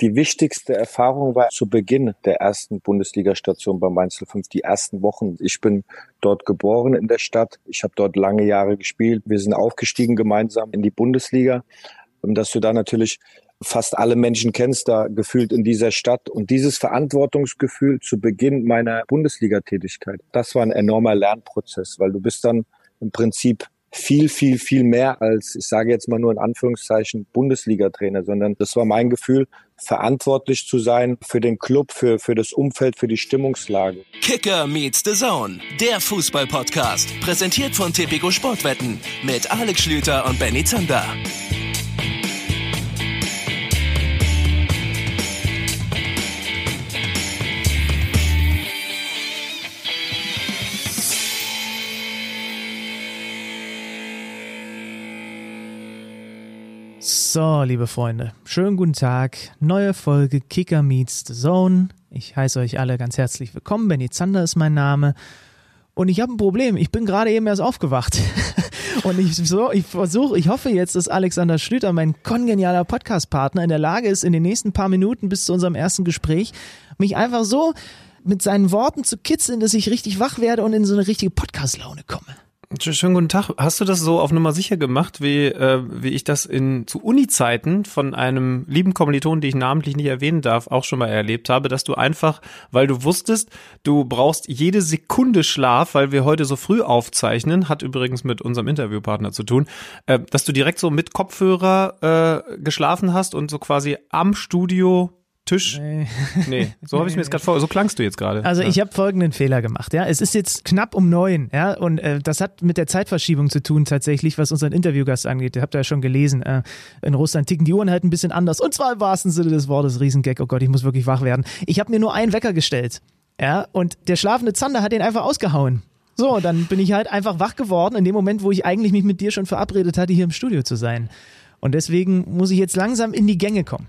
Die wichtigste Erfahrung war zu Beginn der ersten Bundesliga-Station bei Mainz 05, die ersten Wochen. Ich bin dort geboren in der Stadt. Ich habe dort lange Jahre gespielt. Wir sind aufgestiegen gemeinsam in die Bundesliga. Und dass du da natürlich fast alle Menschen kennst, da gefühlt in dieser Stadt. Und dieses Verantwortungsgefühl zu Beginn meiner Bundesliga-Tätigkeit, das war ein enormer Lernprozess, weil du bist dann im Prinzip viel, viel, viel mehr als, ich sage jetzt mal nur in Anführungszeichen, Bundesliga-Trainer, sondern das war mein Gefühl, verantwortlich zu sein für den Club, für, für das Umfeld, für die Stimmungslage. Kicker meets the Zone, der Fußball-Podcast, präsentiert von Tipico Sportwetten mit Alex Schlüter und Benny Zander. So, liebe Freunde, schönen guten Tag. Neue Folge Kicker Meets the Zone. Ich heiße euch alle ganz herzlich willkommen. Benny Zander ist mein Name. Und ich habe ein Problem. Ich bin gerade eben erst aufgewacht. Und ich, so, ich versuche, ich hoffe jetzt, dass Alexander Schlüter, mein kongenialer Podcast-Partner, in der Lage ist, in den nächsten paar Minuten bis zu unserem ersten Gespräch, mich einfach so mit seinen Worten zu kitzeln, dass ich richtig wach werde und in so eine richtige Podcast-Laune komme. Schönen guten Tag. Hast du das so auf Nummer sicher gemacht, wie, äh, wie ich das in zu Uni-Zeiten von einem lieben Kommiliton, den ich namentlich nicht erwähnen darf, auch schon mal erlebt habe, dass du einfach, weil du wusstest, du brauchst jede Sekunde Schlaf, weil wir heute so früh aufzeichnen, hat übrigens mit unserem Interviewpartner zu tun, äh, dass du direkt so mit Kopfhörer äh, geschlafen hast und so quasi am Studio Tisch. Nee, nee so habe ich mir jetzt gerade vor. So klangst du jetzt gerade. Also ja. ich habe folgenden Fehler gemacht. Ja, es ist jetzt knapp um neun. Ja, und äh, das hat mit der Zeitverschiebung zu tun tatsächlich, was unseren Interviewgast angeht. Ihr habt ja schon gelesen. Äh, in Russland ticken die Uhren halt ein bisschen anders. Und zwar im wahrsten Sinne des Wortes Riesengag. Oh Gott, ich muss wirklich wach werden. Ich habe mir nur einen Wecker gestellt. Ja, und der schlafende Zander hat den einfach ausgehauen. So, dann bin ich halt einfach wach geworden in dem Moment, wo ich eigentlich mich mit dir schon verabredet hatte, hier im Studio zu sein. Und deswegen muss ich jetzt langsam in die Gänge kommen.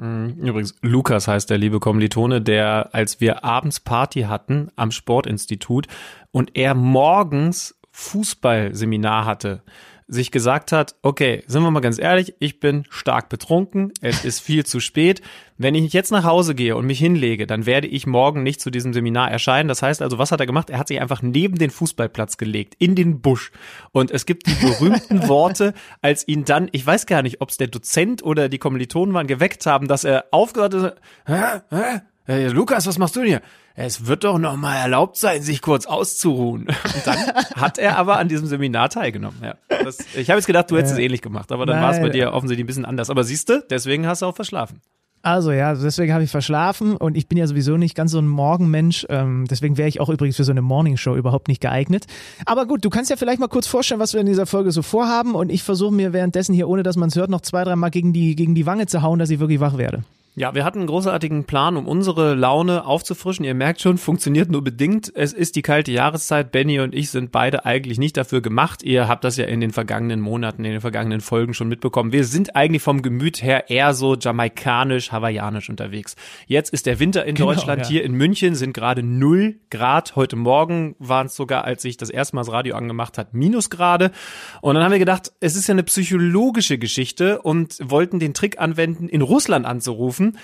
Mhm. Übrigens, Lukas heißt der liebe Kommilitone, der, als wir abends Party hatten am Sportinstitut und er morgens Fußballseminar hatte, sich gesagt hat, okay, sind wir mal ganz ehrlich, ich bin stark betrunken, es ist viel zu spät. Wenn ich jetzt nach Hause gehe und mich hinlege, dann werde ich morgen nicht zu diesem Seminar erscheinen. Das heißt also, was hat er gemacht? Er hat sich einfach neben den Fußballplatz gelegt, in den Busch. Und es gibt die berühmten Worte, als ihn dann, ich weiß gar nicht, ob es der Dozent oder die Kommilitonen waren, geweckt haben, dass er aufgehört hat, hä, hä, Lukas, was machst du denn hier? Es wird doch noch mal erlaubt sein, sich kurz auszuruhen. Und dann hat er aber an diesem Seminar teilgenommen. Ja, das, ich habe jetzt gedacht, du hättest es ähnlich gemacht, aber dann war es bei dir offensichtlich ein bisschen anders. Aber siehst du, deswegen hast du auch verschlafen. Also ja, deswegen habe ich verschlafen und ich bin ja sowieso nicht ganz so ein Morgenmensch. Ähm, deswegen wäre ich auch übrigens für so eine Morningshow überhaupt nicht geeignet. Aber gut, du kannst ja vielleicht mal kurz vorstellen, was wir in dieser Folge so vorhaben und ich versuche mir währenddessen hier, ohne dass man es hört, noch zwei, drei Mal gegen die, gegen die Wange zu hauen, dass ich wirklich wach werde. Ja, wir hatten einen großartigen Plan, um unsere Laune aufzufrischen. Ihr merkt schon, funktioniert nur bedingt. Es ist die kalte Jahreszeit. Benny und ich sind beide eigentlich nicht dafür gemacht. Ihr habt das ja in den vergangenen Monaten, in den vergangenen Folgen schon mitbekommen. Wir sind eigentlich vom Gemüt her eher so jamaikanisch, hawaiianisch unterwegs. Jetzt ist der Winter in genau, Deutschland. Ja. Hier in München sind gerade null Grad. Heute Morgen waren es sogar, als ich das erste Mal das Radio angemacht hat, Minusgrade. Und dann haben wir gedacht, es ist ja eine psychologische Geschichte und wollten den Trick anwenden, in Russland anzurufen rufen.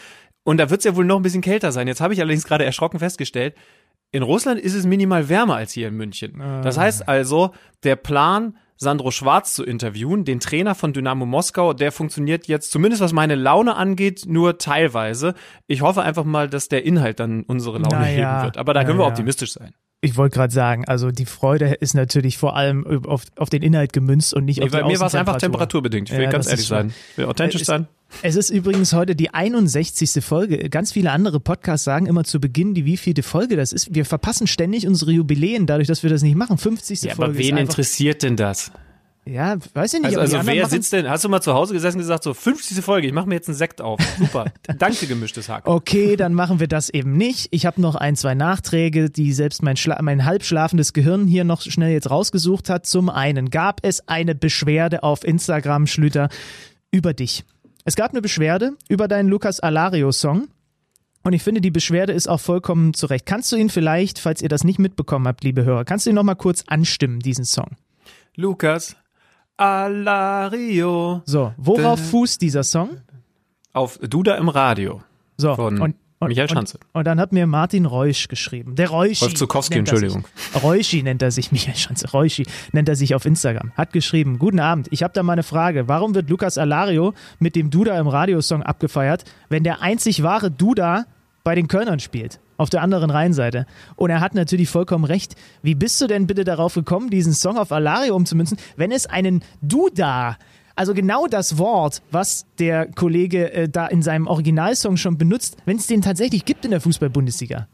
Und da wird es ja wohl noch ein bisschen kälter sein. Jetzt habe ich allerdings gerade erschrocken festgestellt, in Russland ist es minimal wärmer als hier in München. Das heißt also, der Plan, Sandro Schwarz zu interviewen, den Trainer von Dynamo Moskau, der funktioniert jetzt, zumindest was meine Laune angeht, nur teilweise. Ich hoffe einfach mal, dass der Inhalt dann unsere Laune naja, heben wird. Aber da können naja. wir optimistisch sein. Ich wollte gerade sagen, also die Freude ist natürlich vor allem auf, auf den Inhalt gemünzt und nicht nee, auf die Mir war es einfach temperaturbedingt. Ich will ja, ganz ehrlich sein. Ich will authentisch es, sein. Es ist übrigens heute die 61. Folge. Ganz viele andere Podcasts sagen immer zu Beginn, die wievielte Folge das ist. Wir verpassen ständig unsere Jubiläen dadurch, dass wir das nicht machen. 50. Ja, Folge. Aber wen interessiert denn das? Ja, weiß ich nicht. Also, also wer sitzt denn, hast du mal zu Hause gesessen und gesagt, so 50. Folge, ich mache mir jetzt einen Sekt auf. Super. Danke, gemischtes Hack. Okay, dann machen wir das eben nicht. Ich habe noch ein, zwei Nachträge, die selbst mein, Schla mein halbschlafendes Gehirn hier noch schnell jetzt rausgesucht hat. Zum einen gab es eine Beschwerde auf Instagram, Schlüter, über dich. Es gab eine Beschwerde über deinen Lukas Alario-Song. Und ich finde, die Beschwerde ist auch vollkommen zurecht. Kannst du ihn vielleicht, falls ihr das nicht mitbekommen habt, liebe Hörer, kannst du ihn nochmal kurz anstimmen, diesen Song? Lukas Alario. So, worauf fußt dieser Song? auf Duda im Radio. So, von und, und, Michael Schanze. Und, und, dann hat mir Martin Reusch geschrieben. Der Reusch. Rolf Zukowski, Entschuldigung. Reusch nennt er sich, Michael Schanze. Reusch nennt er sich auf Instagram. Hat geschrieben, guten Abend, ich habe da mal eine Frage. Warum wird Lukas Alario mit dem Duda im Radiosong abgefeiert, wenn der einzig wahre Duda bei den Kölnern spielt? Auf der anderen Rheinseite. Und er hat natürlich vollkommen recht. Wie bist du denn bitte darauf gekommen, diesen Song auf Alario umzumünzen, wenn es einen Duda also genau das Wort, was der Kollege äh, da in seinem Originalsong schon benutzt, wenn es den tatsächlich gibt in der Fußball-Bundesliga.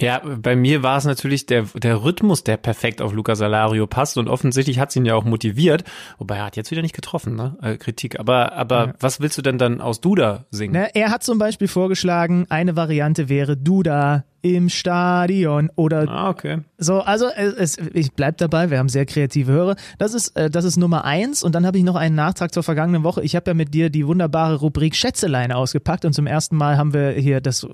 Ja, bei mir war es natürlich der, der Rhythmus, der perfekt auf Luca Salario passt und offensichtlich hat es ihn ja auch motiviert. Wobei er hat jetzt wieder nicht getroffen, ne? Äh, Kritik. Aber, aber ja. was willst du denn dann aus Duda singen? Na, er hat zum Beispiel vorgeschlagen, eine Variante wäre Duda im Stadion oder ah, okay. so. Also es, ich bleib dabei. Wir haben sehr kreative Hörer. Das ist äh, das ist Nummer eins. Und dann habe ich noch einen Nachtrag zur vergangenen Woche. Ich habe ja mit dir die wunderbare Rubrik Schätzeleine ausgepackt und zum ersten Mal haben wir hier das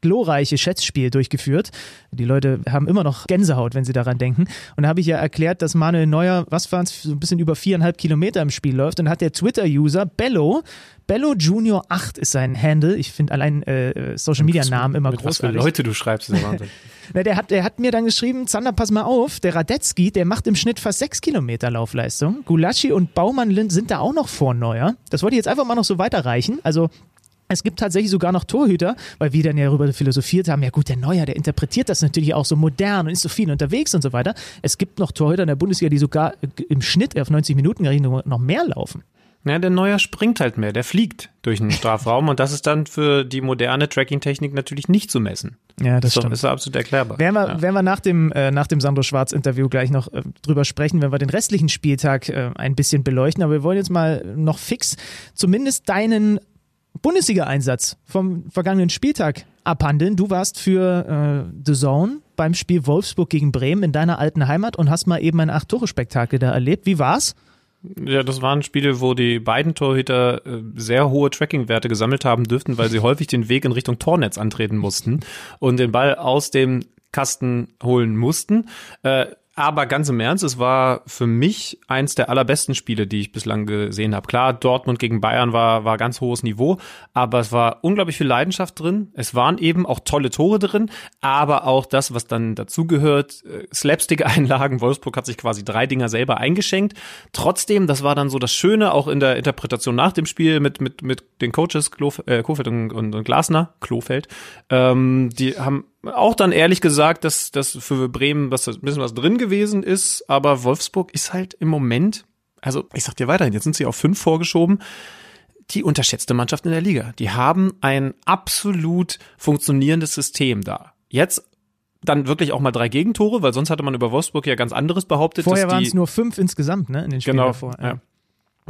glorreiche Schätzspiel durchgeführt. Die Leute haben immer noch Gänsehaut, wenn sie daran denken. Und da habe ich ja erklärt, dass Manuel Neuer, was waren es, so ein bisschen über viereinhalb Kilometer im Spiel läuft. Und hat der Twitter-User Bello, Bello Junior 8 ist sein Handle. Ich finde allein äh, Social Media Namen immer mit großartig. Was für Leute du schreibst, ist Wahnsinn. Na, der, hat, der hat mir dann geschrieben, Zander, pass mal auf, der Radetzky, der macht im Schnitt fast sechs Kilometer Laufleistung. Gulaschi und Baumann sind da auch noch vor Neuer. Das wollte ich jetzt einfach mal noch so weiterreichen. Also es gibt tatsächlich sogar noch Torhüter, weil wir dann ja darüber philosophiert haben, ja gut, der Neuer, der interpretiert das natürlich auch so modern und ist so viel unterwegs und so weiter. Es gibt noch Torhüter in der Bundesliga, die sogar im Schnitt auf 90 Minuten noch mehr laufen. Ja, der Neuer springt halt mehr, der fliegt durch den Strafraum und das ist dann für die moderne Tracking-Technik natürlich nicht zu messen. Ja, das so, stimmt. Ist absolut erklärbar. Werden wir, ja. werden wir nach dem, äh, nach dem Sandro Schwarz-Interview gleich noch äh, drüber sprechen, wenn wir den restlichen Spieltag äh, ein bisschen beleuchten. Aber wir wollen jetzt mal noch fix zumindest deinen Bundesliga-Einsatz vom vergangenen Spieltag abhandeln. Du warst für äh, The Zone beim Spiel Wolfsburg gegen Bremen in deiner alten Heimat und hast mal eben ein Acht-Tore-Spektakel da erlebt. Wie war's? Ja, das waren Spiele, wo die beiden Torhüter äh, sehr hohe Tracking-Werte gesammelt haben dürften, weil sie häufig den Weg in Richtung Tornetz antreten mussten und den Ball aus dem Kasten holen mussten. Äh, aber ganz im Ernst, es war für mich eins der allerbesten Spiele, die ich bislang gesehen habe. Klar, Dortmund gegen Bayern war, war ganz hohes Niveau, aber es war unglaublich viel Leidenschaft drin. Es waren eben auch tolle Tore drin, aber auch das, was dann dazugehört, äh, Slapstick-Einlagen. Wolfsburg hat sich quasi drei Dinger selber eingeschenkt. Trotzdem, das war dann so das Schöne, auch in der Interpretation nach dem Spiel mit, mit, mit den Coaches Klof äh, Kofeld und, und, und Glasner, Klofeld. Ähm, die haben auch dann ehrlich gesagt, dass, dass für Bremen was, ein bisschen was drin gewesen ist, aber Wolfsburg ist halt im Moment, also ich sag dir weiterhin, jetzt sind sie auf fünf vorgeschoben, die unterschätzte Mannschaft in der Liga. Die haben ein absolut funktionierendes System da. Jetzt dann wirklich auch mal drei Gegentore, weil sonst hatte man über Wolfsburg ja ganz anderes behauptet. Vorher waren es nur fünf insgesamt, ne, in den Spielen genau, davor. Ja.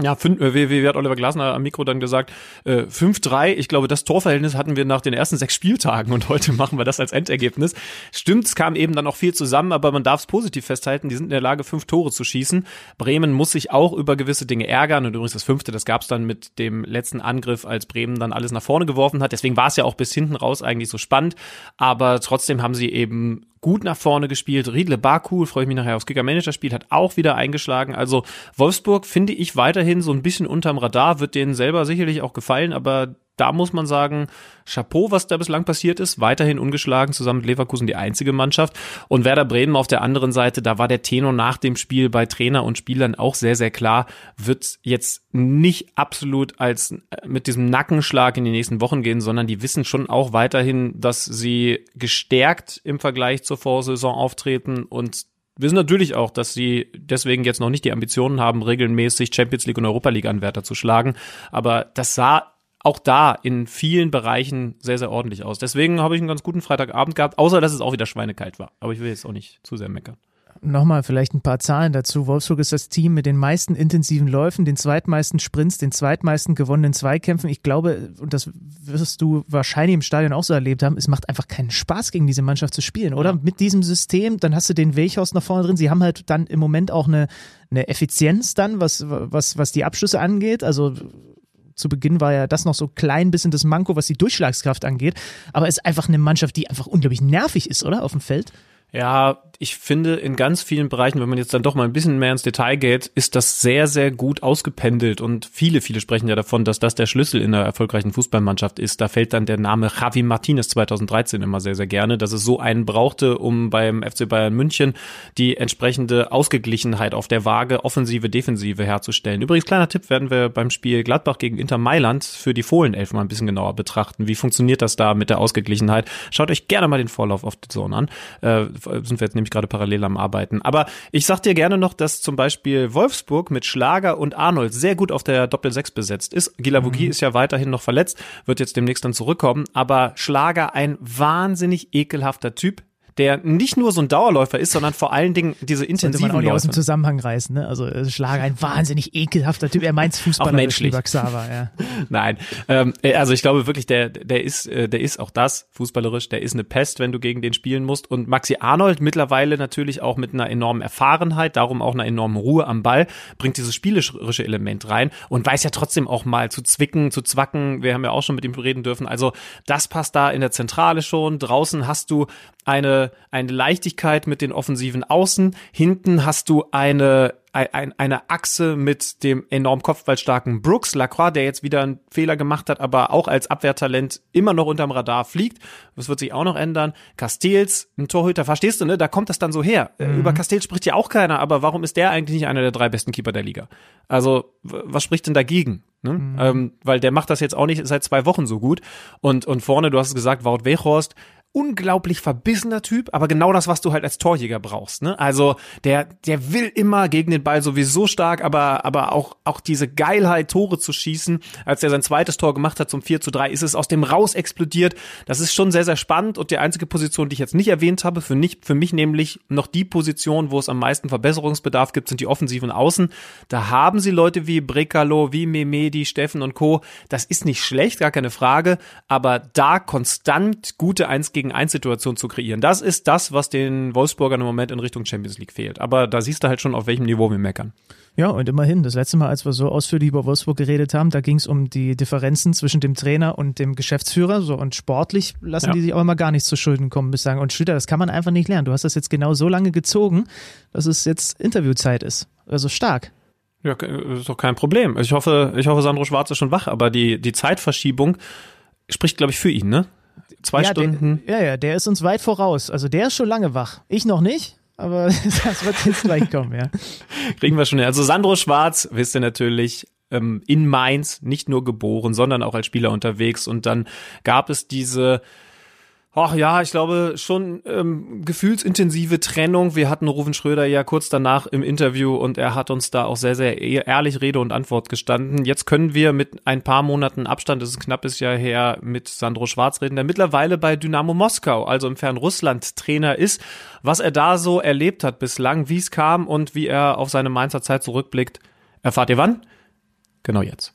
Ja, fünf, äh, wie, wie hat Oliver Glasner am Mikro dann gesagt, äh, 5-3, ich glaube, das Torverhältnis hatten wir nach den ersten sechs Spieltagen und heute machen wir das als Endergebnis. Stimmt, es kam eben dann auch viel zusammen, aber man darf es positiv festhalten, die sind in der Lage, fünf Tore zu schießen. Bremen muss sich auch über gewisse Dinge ärgern und übrigens das fünfte, das gab es dann mit dem letzten Angriff, als Bremen dann alles nach vorne geworfen hat. Deswegen war es ja auch bis hinten raus eigentlich so spannend, aber trotzdem haben sie eben gut nach vorne gespielt. Riedle Baku, freue ich mich nachher aufs Kicker-Manager-Spiel, hat auch wieder eingeschlagen. Also Wolfsburg finde ich weiterhin so ein bisschen unterm Radar, wird denen selber sicherlich auch gefallen, aber da muss man sagen, Chapeau, was da bislang passiert ist. Weiterhin ungeschlagen, zusammen mit Leverkusen die einzige Mannschaft. Und Werder Bremen auf der anderen Seite, da war der Tenor nach dem Spiel bei Trainer und Spielern auch sehr, sehr klar, wird jetzt nicht absolut als äh, mit diesem Nackenschlag in die nächsten Wochen gehen, sondern die wissen schon auch weiterhin, dass sie gestärkt im Vergleich zur Vorsaison auftreten und wissen natürlich auch, dass sie deswegen jetzt noch nicht die Ambitionen haben, regelmäßig Champions League und Europa League Anwärter zu schlagen. Aber das sah auch da in vielen Bereichen sehr, sehr ordentlich aus. Deswegen habe ich einen ganz guten Freitagabend gehabt, außer dass es auch wieder schweinekalt war. Aber ich will jetzt auch nicht zu sehr meckern. Nochmal vielleicht ein paar Zahlen dazu. Wolfsburg ist das Team mit den meisten intensiven Läufen, den zweitmeisten Sprints, den zweitmeisten gewonnenen Zweikämpfen. Ich glaube, und das wirst du wahrscheinlich im Stadion auch so erlebt haben, es macht einfach keinen Spaß, gegen diese Mannschaft zu spielen, oder? Mit diesem System, dann hast du den Welchhaus nach vorne drin. Sie haben halt dann im Moment auch eine, eine Effizienz dann, was, was, was die Abschlüsse angeht. Also zu Beginn war ja das noch so klein bisschen das Manko, was die Durchschlagskraft angeht. Aber es ist einfach eine Mannschaft, die einfach unglaublich nervig ist, oder? Auf dem Feld. Ja, ich finde, in ganz vielen Bereichen, wenn man jetzt dann doch mal ein bisschen mehr ins Detail geht, ist das sehr, sehr gut ausgependelt. Und viele, viele sprechen ja davon, dass das der Schlüssel in der erfolgreichen Fußballmannschaft ist. Da fällt dann der Name Javi Martinez 2013 immer sehr, sehr gerne, dass es so einen brauchte, um beim FC Bayern München die entsprechende Ausgeglichenheit auf der Waage offensive, defensive herzustellen. Übrigens, kleiner Tipp, werden wir beim Spiel Gladbach gegen Inter Mailand für die Fohlenelfen mal ein bisschen genauer betrachten. Wie funktioniert das da mit der Ausgeglichenheit? Schaut euch gerne mal den Vorlauf auf die Zone an. Äh, sind wir jetzt nämlich gerade parallel am Arbeiten. Aber ich sag dir gerne noch, dass zum Beispiel Wolfsburg mit Schlager und Arnold sehr gut auf der Doppel-6 besetzt ist. Gilavogi mhm. ist ja weiterhin noch verletzt, wird jetzt demnächst dann zurückkommen. Aber Schlager ein wahnsinnig ekelhafter Typ der nicht nur so ein Dauerläufer ist, sondern vor allen Dingen diese intensiven man auch nicht aus dem Zusammenhang reißen. Ne? Also äh, Schlager, ein wahnsinnig ekelhafter Typ. Er meint Fußballer, auch menschlich. Xaver. Ja. Nein, ähm, äh, also ich glaube wirklich, der der ist äh, der ist auch das fußballerisch. Der ist eine Pest, wenn du gegen den spielen musst. Und Maxi Arnold mittlerweile natürlich auch mit einer enormen Erfahrenheit, darum auch einer enormen Ruhe am Ball, bringt dieses spielerische Element rein und weiß ja trotzdem auch mal zu zwicken, zu zwacken. Wir haben ja auch schon mit ihm reden dürfen. Also das passt da in der Zentrale schon. Draußen hast du eine, eine Leichtigkeit mit den offensiven Außen. Hinten hast du eine, ein, eine Achse mit dem enorm kopfballstarken Brooks Lacroix, der jetzt wieder einen Fehler gemacht hat, aber auch als Abwehrtalent immer noch unterm Radar fliegt. Das wird sich auch noch ändern. Castells, ein Torhüter, verstehst du, ne? Da kommt das dann so her. Äh, mhm. Über Castells spricht ja auch keiner, aber warum ist der eigentlich nicht einer der drei besten Keeper der Liga? Also, was spricht denn dagegen? Ne? Mhm. Ähm, weil der macht das jetzt auch nicht seit zwei Wochen so gut. Und, und vorne, du hast es gesagt, Wout Weghorst, unglaublich verbissener Typ, aber genau das, was du halt als Torjäger brauchst. Ne? Also der, der will immer gegen den Ball sowieso stark, aber, aber auch, auch diese Geilheit, Tore zu schießen. Als er sein zweites Tor gemacht hat zum 4 zu 3, ist es aus dem raus explodiert. Das ist schon sehr, sehr spannend und die einzige Position, die ich jetzt nicht erwähnt habe, für, nicht, für mich nämlich noch die Position, wo es am meisten Verbesserungsbedarf gibt, sind die offensiven Außen. Da haben sie Leute wie Brekalo, wie Memedi, Steffen und Co. Das ist nicht schlecht, gar keine Frage, aber da konstant gute 1 gegen gegen 1 Situation zu kreieren. Das ist das, was den Wolfsburgern im Moment in Richtung Champions League fehlt. Aber da siehst du halt schon, auf welchem Niveau wir meckern. Ja, und immerhin, das letzte Mal, als wir so ausführlich über Wolfsburg geredet haben, da ging es um die Differenzen zwischen dem Trainer und dem Geschäftsführer. So, und sportlich lassen ja. die sich aber mal gar nichts zu Schulden kommen bislang. Und Schlüter, das kann man einfach nicht lernen. Du hast das jetzt genau so lange gezogen, dass es jetzt Interviewzeit ist. Also stark. Ja, ist doch kein Problem. Ich hoffe, ich hoffe, Sandro Schwarz ist schon wach, aber die, die Zeitverschiebung spricht, glaube ich, für ihn, ne? Zwei ja, Stunden. Der, ja, ja, der ist uns weit voraus. Also der ist schon lange wach. Ich noch nicht, aber das wird jetzt gleich kommen, ja. Kriegen wir schon hin. Also Sandro Schwarz, wisst ihr natürlich, ähm, in Mainz nicht nur geboren, sondern auch als Spieler unterwegs. Und dann gab es diese Ach ja, ich glaube schon ähm, gefühlsintensive Trennung. Wir hatten Ruven Schröder ja kurz danach im Interview und er hat uns da auch sehr, sehr e-, ehrlich Rede und Antwort gestanden. Jetzt können wir mit ein paar Monaten Abstand, das ist ein knappes Jahr her, mit Sandro Schwarz reden, der mittlerweile bei Dynamo Moskau, also im Fernrussland Trainer ist. Was er da so erlebt hat bislang, wie es kam und wie er auf seine Mainzer Zeit zurückblickt, erfahrt ihr wann? Genau jetzt.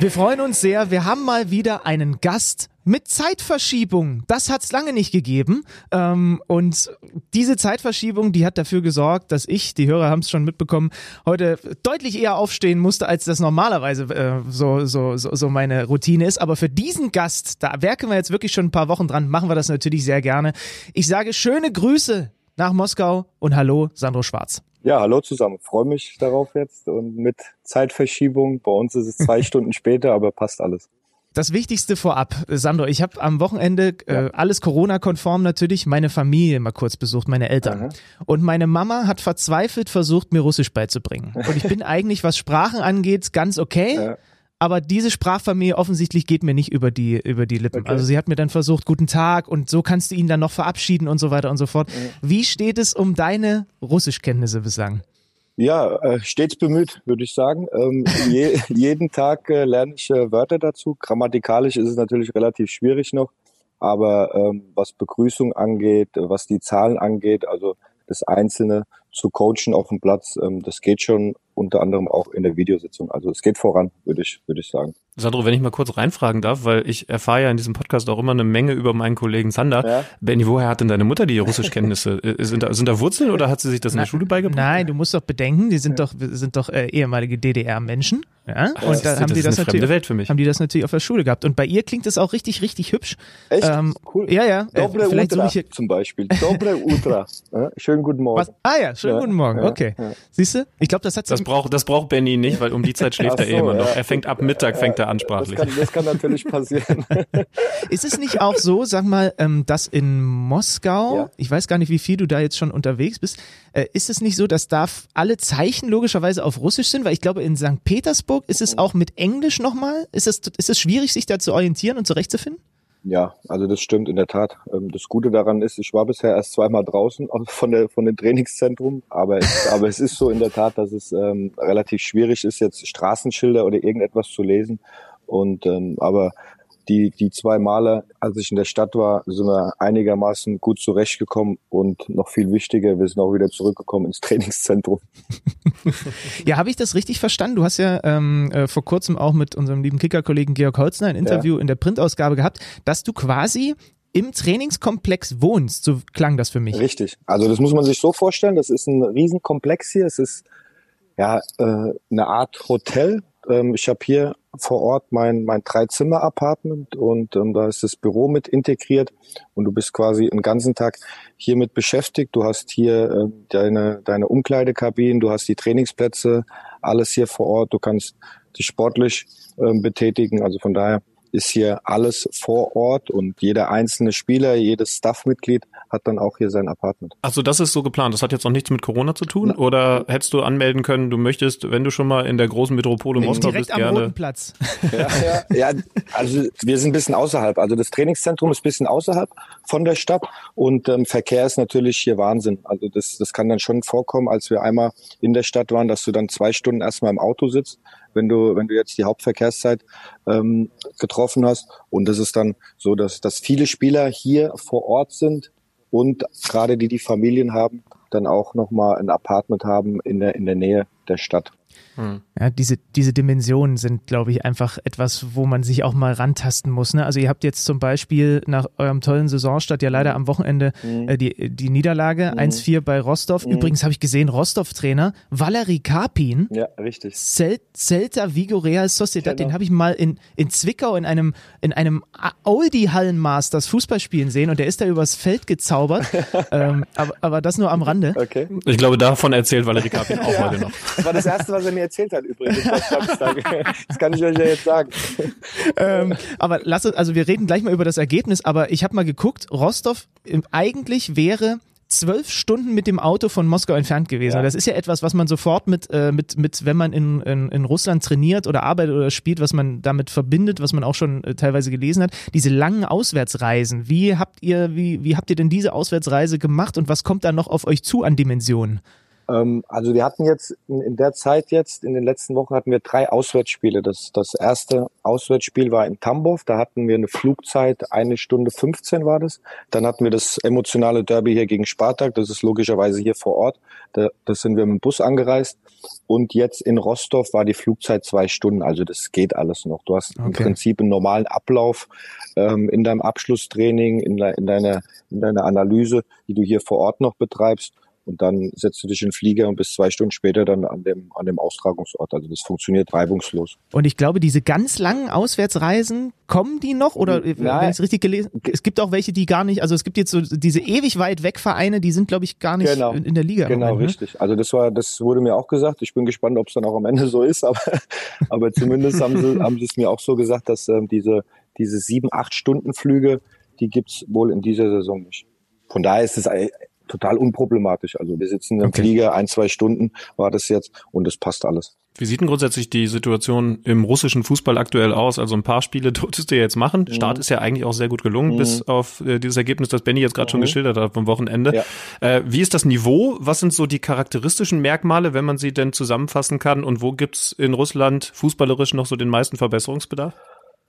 Wir freuen uns sehr. Wir haben mal wieder einen Gast mit Zeitverschiebung. Das hat es lange nicht gegeben. Ähm, und diese Zeitverschiebung, die hat dafür gesorgt, dass ich, die Hörer haben es schon mitbekommen, heute deutlich eher aufstehen musste, als das normalerweise äh, so, so, so, so meine Routine ist. Aber für diesen Gast, da werken wir jetzt wirklich schon ein paar Wochen dran, machen wir das natürlich sehr gerne. Ich sage schöne Grüße nach Moskau und hallo, Sandro Schwarz. Ja, hallo zusammen. Freue mich darauf jetzt und mit Zeitverschiebung. Bei uns ist es zwei Stunden später, aber passt alles. Das Wichtigste vorab, Sandro, ich habe am Wochenende äh, alles Corona-konform natürlich meine Familie mal kurz besucht, meine Eltern. Aha. Und meine Mama hat verzweifelt versucht, mir Russisch beizubringen. Und ich bin eigentlich, was Sprachen angeht, ganz okay. Ja aber diese Sprachfamilie offensichtlich geht mir nicht über die, über die Lippen. Okay. Also sie hat mir dann versucht, guten Tag und so kannst du ihn dann noch verabschieden und so weiter und so fort. Mhm. Wie steht es um deine Russischkenntnisse bislang? Ja, äh, stets bemüht, würde ich sagen. Ähm, je, jeden Tag äh, lerne ich äh, Wörter dazu. Grammatikalisch ist es natürlich relativ schwierig noch, aber ähm, was Begrüßung angeht, was die Zahlen angeht, also das Einzelne zu coachen auf dem Platz, ähm, das geht schon unter anderem auch in der Videositzung. Also es geht voran, würde ich, würde ich sagen. Sandro, wenn ich mal kurz reinfragen darf, weil ich erfahre ja in diesem Podcast auch immer eine Menge über meinen Kollegen Zander. Ja. Benny, woher hat denn deine Mutter die Russischkenntnisse? Äh, sind, da, sind da Wurzeln oder hat sie sich das in der Schule beigebracht? Nein, du musst doch bedenken, die sind doch, sind doch äh, ehemalige DDR-Menschen. Ja? Ach, und da haben die das natürlich, Welt für mich. haben die das natürlich auf der Schule gehabt. Und bei ihr klingt es auch richtig, richtig hübsch. Echt? Ähm, cool. Ja, ja. Dobre äh, Utra ich, zum Beispiel. Dobre Utra. Ja, schönen guten Morgen. Was? Ah ja, schönen ja, guten Morgen. okay. Siehst du? Ich glaube, das hat das braucht, das braucht Benny nicht, weil um die Zeit schläft so, er eh immer noch. Er fängt ab Mittag, fängt er an sprachlich. Das kann, das kann natürlich passieren. Ist es nicht auch so, sag mal, ähm, dass in Moskau, ich weiß gar nicht, wie viel du da jetzt schon unterwegs bist, äh, ist es nicht so, dass da alle Zeichen logischerweise auf Russisch sind? Weil ich glaube, in St. Petersburg ist es auch mit Englisch nochmal. Ist es, ist es schwierig, sich da zu orientieren und zurechtzufinden? Ja, also das stimmt in der Tat. Ähm, das Gute daran ist, ich war bisher erst zweimal draußen von der von dem Trainingszentrum, aber es, aber es ist so in der Tat, dass es ähm, relativ schwierig ist, jetzt Straßenschilder oder irgendetwas zu lesen. Und ähm, aber die, die zwei Male, als ich in der Stadt war, sind wir einigermaßen gut zurechtgekommen und noch viel wichtiger, wir sind auch wieder zurückgekommen ins Trainingszentrum. ja, habe ich das richtig verstanden? Du hast ja ähm, äh, vor kurzem auch mit unserem lieben Kicker-Kollegen Georg Holzner ein Interview ja. in der Printausgabe gehabt, dass du quasi im Trainingskomplex wohnst, so klang das für mich. Richtig. Also das muss man sich so vorstellen, das ist ein Riesenkomplex hier, es ist ja äh, eine Art Hotel. Ähm, ich habe hier vor Ort mein, mein Drei-Zimmer-Apartment und ähm, da ist das Büro mit integriert und du bist quasi den ganzen Tag hiermit beschäftigt. Du hast hier äh, deine, deine Umkleidekabinen, du hast die Trainingsplätze, alles hier vor Ort. Du kannst dich sportlich ähm, betätigen. Also von daher ist hier alles vor Ort und jeder einzelne Spieler, jedes Staffmitglied hat dann auch hier sein Apartment. Also das ist so geplant. Das hat jetzt noch nichts mit Corona zu tun? Oder hättest du anmelden können, du möchtest, wenn du schon mal in der großen Metropole Moskau bist, am gerne. Roten Platz. Ja, ja, ja, also wir sind ein bisschen außerhalb. Also das Trainingszentrum ist ein bisschen außerhalb von der Stadt und ähm, Verkehr ist natürlich hier Wahnsinn. Also das, das kann dann schon vorkommen, als wir einmal in der Stadt waren, dass du dann zwei Stunden erstmal im Auto sitzt wenn du, wenn du jetzt die Hauptverkehrszeit ähm, getroffen hast. Und das ist dann so, dass, dass viele Spieler hier vor Ort sind und gerade die, die Familien haben, dann auch nochmal ein Apartment haben in der, in der Nähe der Stadt. Hm. Ja, diese, diese Dimensionen sind, glaube ich, einfach etwas, wo man sich auch mal rantasten muss. Ne? Also ihr habt jetzt zum Beispiel nach eurem tollen Saisonstart ja leider am Wochenende mhm. äh, die, die Niederlage mhm. 1-4 bei Rostov. Mhm. Übrigens habe ich gesehen, Rostov-Trainer Valery Karpin. Ja, richtig. Cel Celta Vigo Real Sociedad, genau. den habe ich mal in, in Zwickau in einem, in einem Oldie-Hallenmasters Fußballspielen sehen und der ist da übers Feld gezaubert. ähm, aber, aber das nur am Rande. Okay. Ich glaube, davon erzählt Valery Karpin auch ja. heute noch. Das war das Erste, was er mir erzählt hat übrigens. Das kann ich euch ja jetzt sagen. Ähm, aber lass uns, also wir reden gleich mal über das Ergebnis, aber ich habe mal geguckt, Rostov eigentlich wäre zwölf Stunden mit dem Auto von Moskau entfernt gewesen. Ja. Das ist ja etwas, was man sofort mit, äh, mit, mit wenn man in, in, in Russland trainiert oder arbeitet oder spielt, was man damit verbindet, was man auch schon äh, teilweise gelesen hat. Diese langen Auswärtsreisen. Wie habt ihr, wie, wie habt ihr denn diese Auswärtsreise gemacht und was kommt da noch auf euch zu an Dimensionen? Ähm, also wir hatten jetzt in, der Zeit jetzt, in den letzten Wochen hatten wir drei Auswärtsspiele. Das, das erste Auswärtsspiel war in Tambov, da hatten wir eine Flugzeit, eine Stunde 15 war das. Dann hatten wir das emotionale Derby hier gegen Spartak, das ist logischerweise hier vor Ort. Da, das sind wir mit dem Bus angereist. Und jetzt in Rostov war die Flugzeit zwei Stunden, also das geht alles noch. Du hast okay. im Prinzip einen normalen Ablauf ähm, in deinem Abschlusstraining, in, de, in, deiner, in deiner Analyse, die du hier vor Ort noch betreibst. Und dann setzt du dich in den Flieger und bist zwei Stunden später dann an dem, an dem Austragungsort. Also das funktioniert reibungslos. Und ich glaube, diese ganz langen Auswärtsreisen, kommen die noch? Oder Nein. wenn ich es richtig gelesen Es gibt auch welche, die gar nicht, also es gibt jetzt so diese ewig weit weg Vereine, die sind, glaube ich, gar nicht genau. in der Liga. Genau, Moment, ne? richtig. Also das war, das wurde mir auch gesagt. Ich bin gespannt, ob es dann auch am Ende so ist, aber, aber zumindest haben sie, haben sie es mir auch so gesagt, dass ähm, diese, diese sieben, acht Stunden Flüge, die gibt's wohl in dieser Saison nicht. Von daher ist es total unproblematisch. Also wir sitzen im okay. Flieger, ein, zwei Stunden war das jetzt und es passt alles. Wie sieht denn grundsätzlich die Situation im russischen Fußball aktuell aus? Also ein paar Spiele durftest du jetzt machen. Mhm. Start ist ja eigentlich auch sehr gut gelungen, mhm. bis auf äh, dieses Ergebnis, das Benny jetzt gerade mhm. schon geschildert hat vom Wochenende. Ja. Äh, wie ist das Niveau? Was sind so die charakteristischen Merkmale, wenn man sie denn zusammenfassen kann? Und wo gibt's in Russland fußballerisch noch so den meisten Verbesserungsbedarf?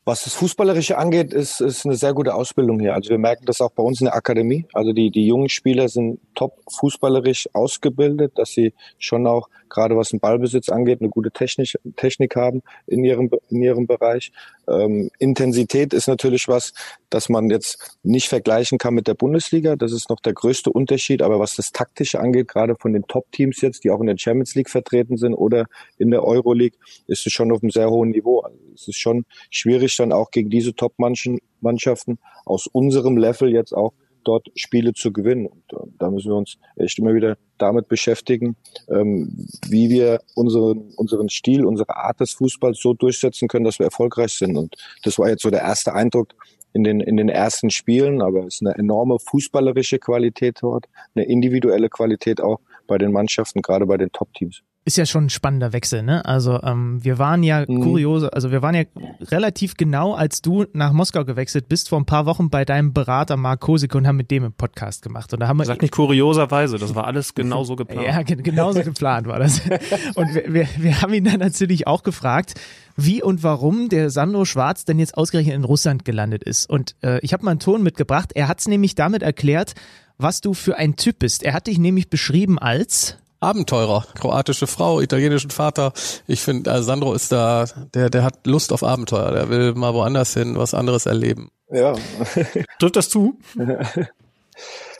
Was das Fußballerische angeht, ist, ist eine sehr gute Ausbildung hier. Also wir merken das auch bei uns in der Akademie. Also die, die jungen Spieler sind top fußballerisch ausgebildet, dass sie schon auch, gerade was den Ballbesitz angeht, eine gute Technik, Technik haben in ihrem, in ihrem Bereich. Ähm, Intensität ist natürlich was, dass man jetzt nicht vergleichen kann mit der Bundesliga. Das ist noch der größte Unterschied. Aber was das Taktische angeht, gerade von den Top-Teams jetzt, die auch in der Champions League vertreten sind oder in der Euroleague, ist es schon auf einem sehr hohen Niveau. Also es ist schon schwierig, dann auch gegen diese Top-Mannschaften aus unserem Level jetzt auch dort Spiele zu gewinnen. Und äh, da müssen wir uns echt immer wieder damit beschäftigen, ähm, wie wir unseren, unseren Stil, unsere Art des Fußballs so durchsetzen können, dass wir erfolgreich sind. Und das war jetzt so der erste Eindruck in den, in den ersten Spielen, aber es ist eine enorme fußballerische Qualität dort, eine individuelle Qualität auch bei den Mannschaften, gerade bei den Top-Teams ist ja schon ein spannender Wechsel, ne? Also ähm, wir waren ja mhm. kuriose, also wir waren ja relativ genau, als du nach Moskau gewechselt bist, vor ein paar Wochen bei deinem Berater Mark Kosik und haben mit dem einen Podcast gemacht. Und da haben wir Sag nicht kurioserweise, das war alles genauso geplant. Ja, genauso geplant war das. Und wir, wir, wir haben ihn dann natürlich auch gefragt, wie und warum der Sandro Schwarz denn jetzt ausgerechnet in Russland gelandet ist. Und äh, ich habe mal einen Ton mitgebracht. Er hat es nämlich damit erklärt, was du für ein Typ bist. Er hat dich nämlich beschrieben als Abenteurer, kroatische Frau, italienischen Vater. Ich finde, äh, Sandro ist da, der, der hat Lust auf Abenteuer. Der will mal woanders hin, was anderes erleben. Ja. Trifft das zu?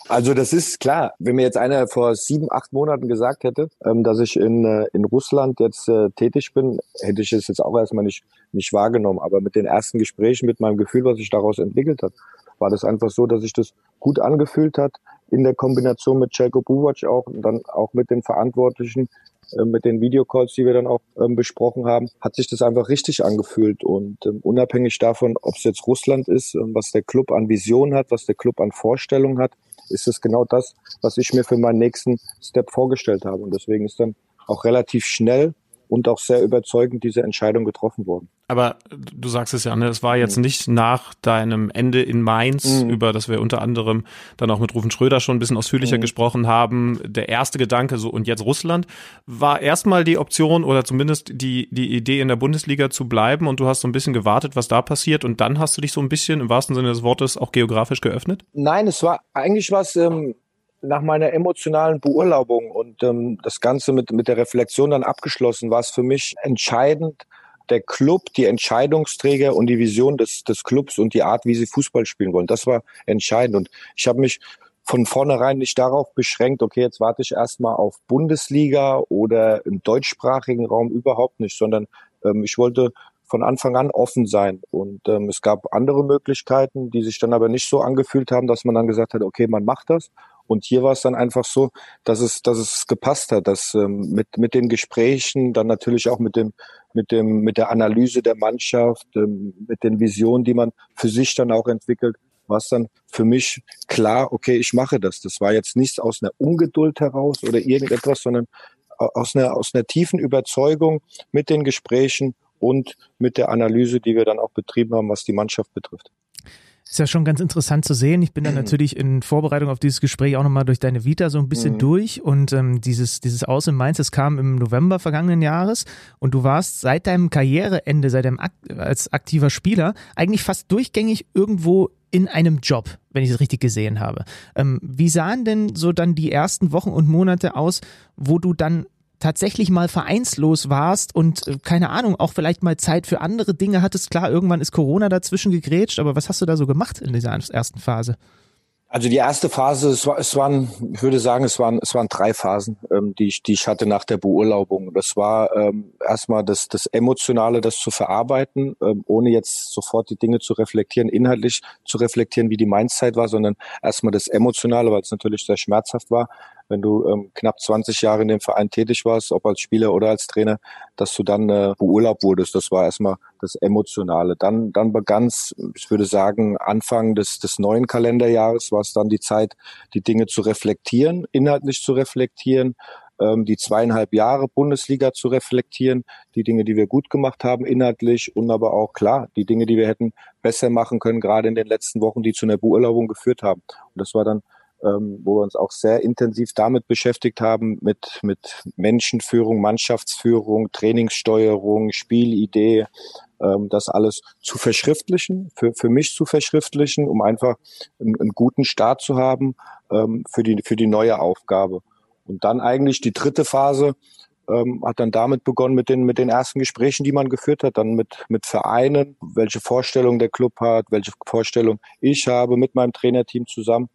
Also das ist klar. Wenn mir jetzt einer vor sieben, acht Monaten gesagt hätte, ähm, dass ich in, äh, in Russland jetzt äh, tätig bin, hätte ich es jetzt auch erstmal nicht, nicht wahrgenommen. Aber mit den ersten Gesprächen, mit meinem Gefühl, was sich daraus entwickelt hat, war das einfach so, dass sich das gut angefühlt hat in der Kombination mit Jelko Buvac auch und dann auch mit den Verantwortlichen, äh, mit den Videocalls, die wir dann auch ähm, besprochen haben, hat sich das einfach richtig angefühlt. Und ähm, unabhängig davon, ob es jetzt Russland ist, ähm, was der Club an Vision hat, was der Club an Vorstellung hat, ist es genau das, was ich mir für meinen nächsten Step vorgestellt habe. Und deswegen ist dann auch relativ schnell und auch sehr überzeugend diese Entscheidung getroffen worden. Aber du sagst es ja, ne, es war jetzt mhm. nicht nach deinem Ende in Mainz, mhm. über das wir unter anderem dann auch mit Rufen Schröder schon ein bisschen ausführlicher mhm. gesprochen haben. Der erste Gedanke, so und jetzt Russland, war erstmal die Option oder zumindest die, die Idee in der Bundesliga zu bleiben und du hast so ein bisschen gewartet, was da passiert und dann hast du dich so ein bisschen im wahrsten Sinne des Wortes auch geografisch geöffnet? Nein, es war eigentlich was, ähm, nach meiner emotionalen Beurlaubung und ähm, das Ganze mit, mit der Reflexion dann abgeschlossen, war es für mich entscheidend, der Club, die Entscheidungsträger und die Vision des, des Clubs und die Art, wie sie Fußball spielen wollen. Das war entscheidend. Und ich habe mich von vornherein nicht darauf beschränkt, okay, jetzt warte ich erstmal auf Bundesliga oder im deutschsprachigen Raum überhaupt nicht, sondern ähm, ich wollte von Anfang an offen sein. Und ähm, es gab andere Möglichkeiten, die sich dann aber nicht so angefühlt haben, dass man dann gesagt hat, okay, man macht das. Und hier war es dann einfach so, dass es, dass es gepasst hat, dass ähm, mit, mit den Gesprächen, dann natürlich auch mit dem, mit dem, mit der Analyse der Mannschaft, ähm, mit den Visionen, die man für sich dann auch entwickelt, war es dann für mich klar, okay, ich mache das. Das war jetzt nichts aus einer Ungeduld heraus oder irgendetwas, sondern aus einer, aus einer tiefen Überzeugung mit den Gesprächen und mit der Analyse, die wir dann auch betrieben haben, was die Mannschaft betrifft. Ist ja schon ganz interessant zu sehen. Ich bin dann mhm. natürlich in Vorbereitung auf dieses Gespräch auch nochmal durch deine Vita so ein bisschen mhm. durch und ähm, dieses, dieses Aus in Mainz, das kam im November vergangenen Jahres und du warst seit deinem Karriereende, seit deinem Akt, als aktiver Spieler eigentlich fast durchgängig irgendwo in einem Job, wenn ich es richtig gesehen habe. Ähm, wie sahen denn so dann die ersten Wochen und Monate aus, wo du dann tatsächlich mal vereinslos warst und äh, keine Ahnung, auch vielleicht mal Zeit für andere Dinge hattest. Klar, irgendwann ist Corona dazwischen gegrätscht, aber was hast du da so gemacht in dieser ersten Phase? Also die erste Phase, es, war, es waren, ich würde sagen, es waren, es waren drei Phasen, ähm, die, ich, die ich hatte nach der Beurlaubung. Das war ähm, erstmal das, das Emotionale, das zu verarbeiten, ähm, ohne jetzt sofort die Dinge zu reflektieren, inhaltlich zu reflektieren, wie die Mainzzeit war, sondern erstmal das Emotionale, weil es natürlich sehr schmerzhaft war wenn du ähm, knapp 20 Jahre in dem Verein tätig warst, ob als Spieler oder als Trainer, dass du dann äh, beurlaubt wurdest. Das war erstmal das Emotionale. Dann, dann begann es, ich würde sagen, Anfang des, des neuen Kalenderjahres war es dann die Zeit, die Dinge zu reflektieren, inhaltlich zu reflektieren, ähm, die zweieinhalb Jahre Bundesliga zu reflektieren, die Dinge, die wir gut gemacht haben inhaltlich und aber auch klar, die Dinge, die wir hätten besser machen können, gerade in den letzten Wochen, die zu einer Beurlaubung geführt haben. Und das war dann ähm, wo wir uns auch sehr intensiv damit beschäftigt haben, mit, mit Menschenführung, Mannschaftsführung, Trainingssteuerung, Spielidee, ähm, das alles zu verschriftlichen, für, für mich zu verschriftlichen, um einfach einen, einen guten Start zu haben ähm, für, die, für die neue Aufgabe. Und dann eigentlich die dritte Phase, ähm, hat dann damit begonnen mit den, mit den ersten Gesprächen, die man geführt hat, dann mit, mit Vereinen, welche Vorstellung der Club hat, welche Vorstellung ich habe mit meinem Trainerteam zusammen.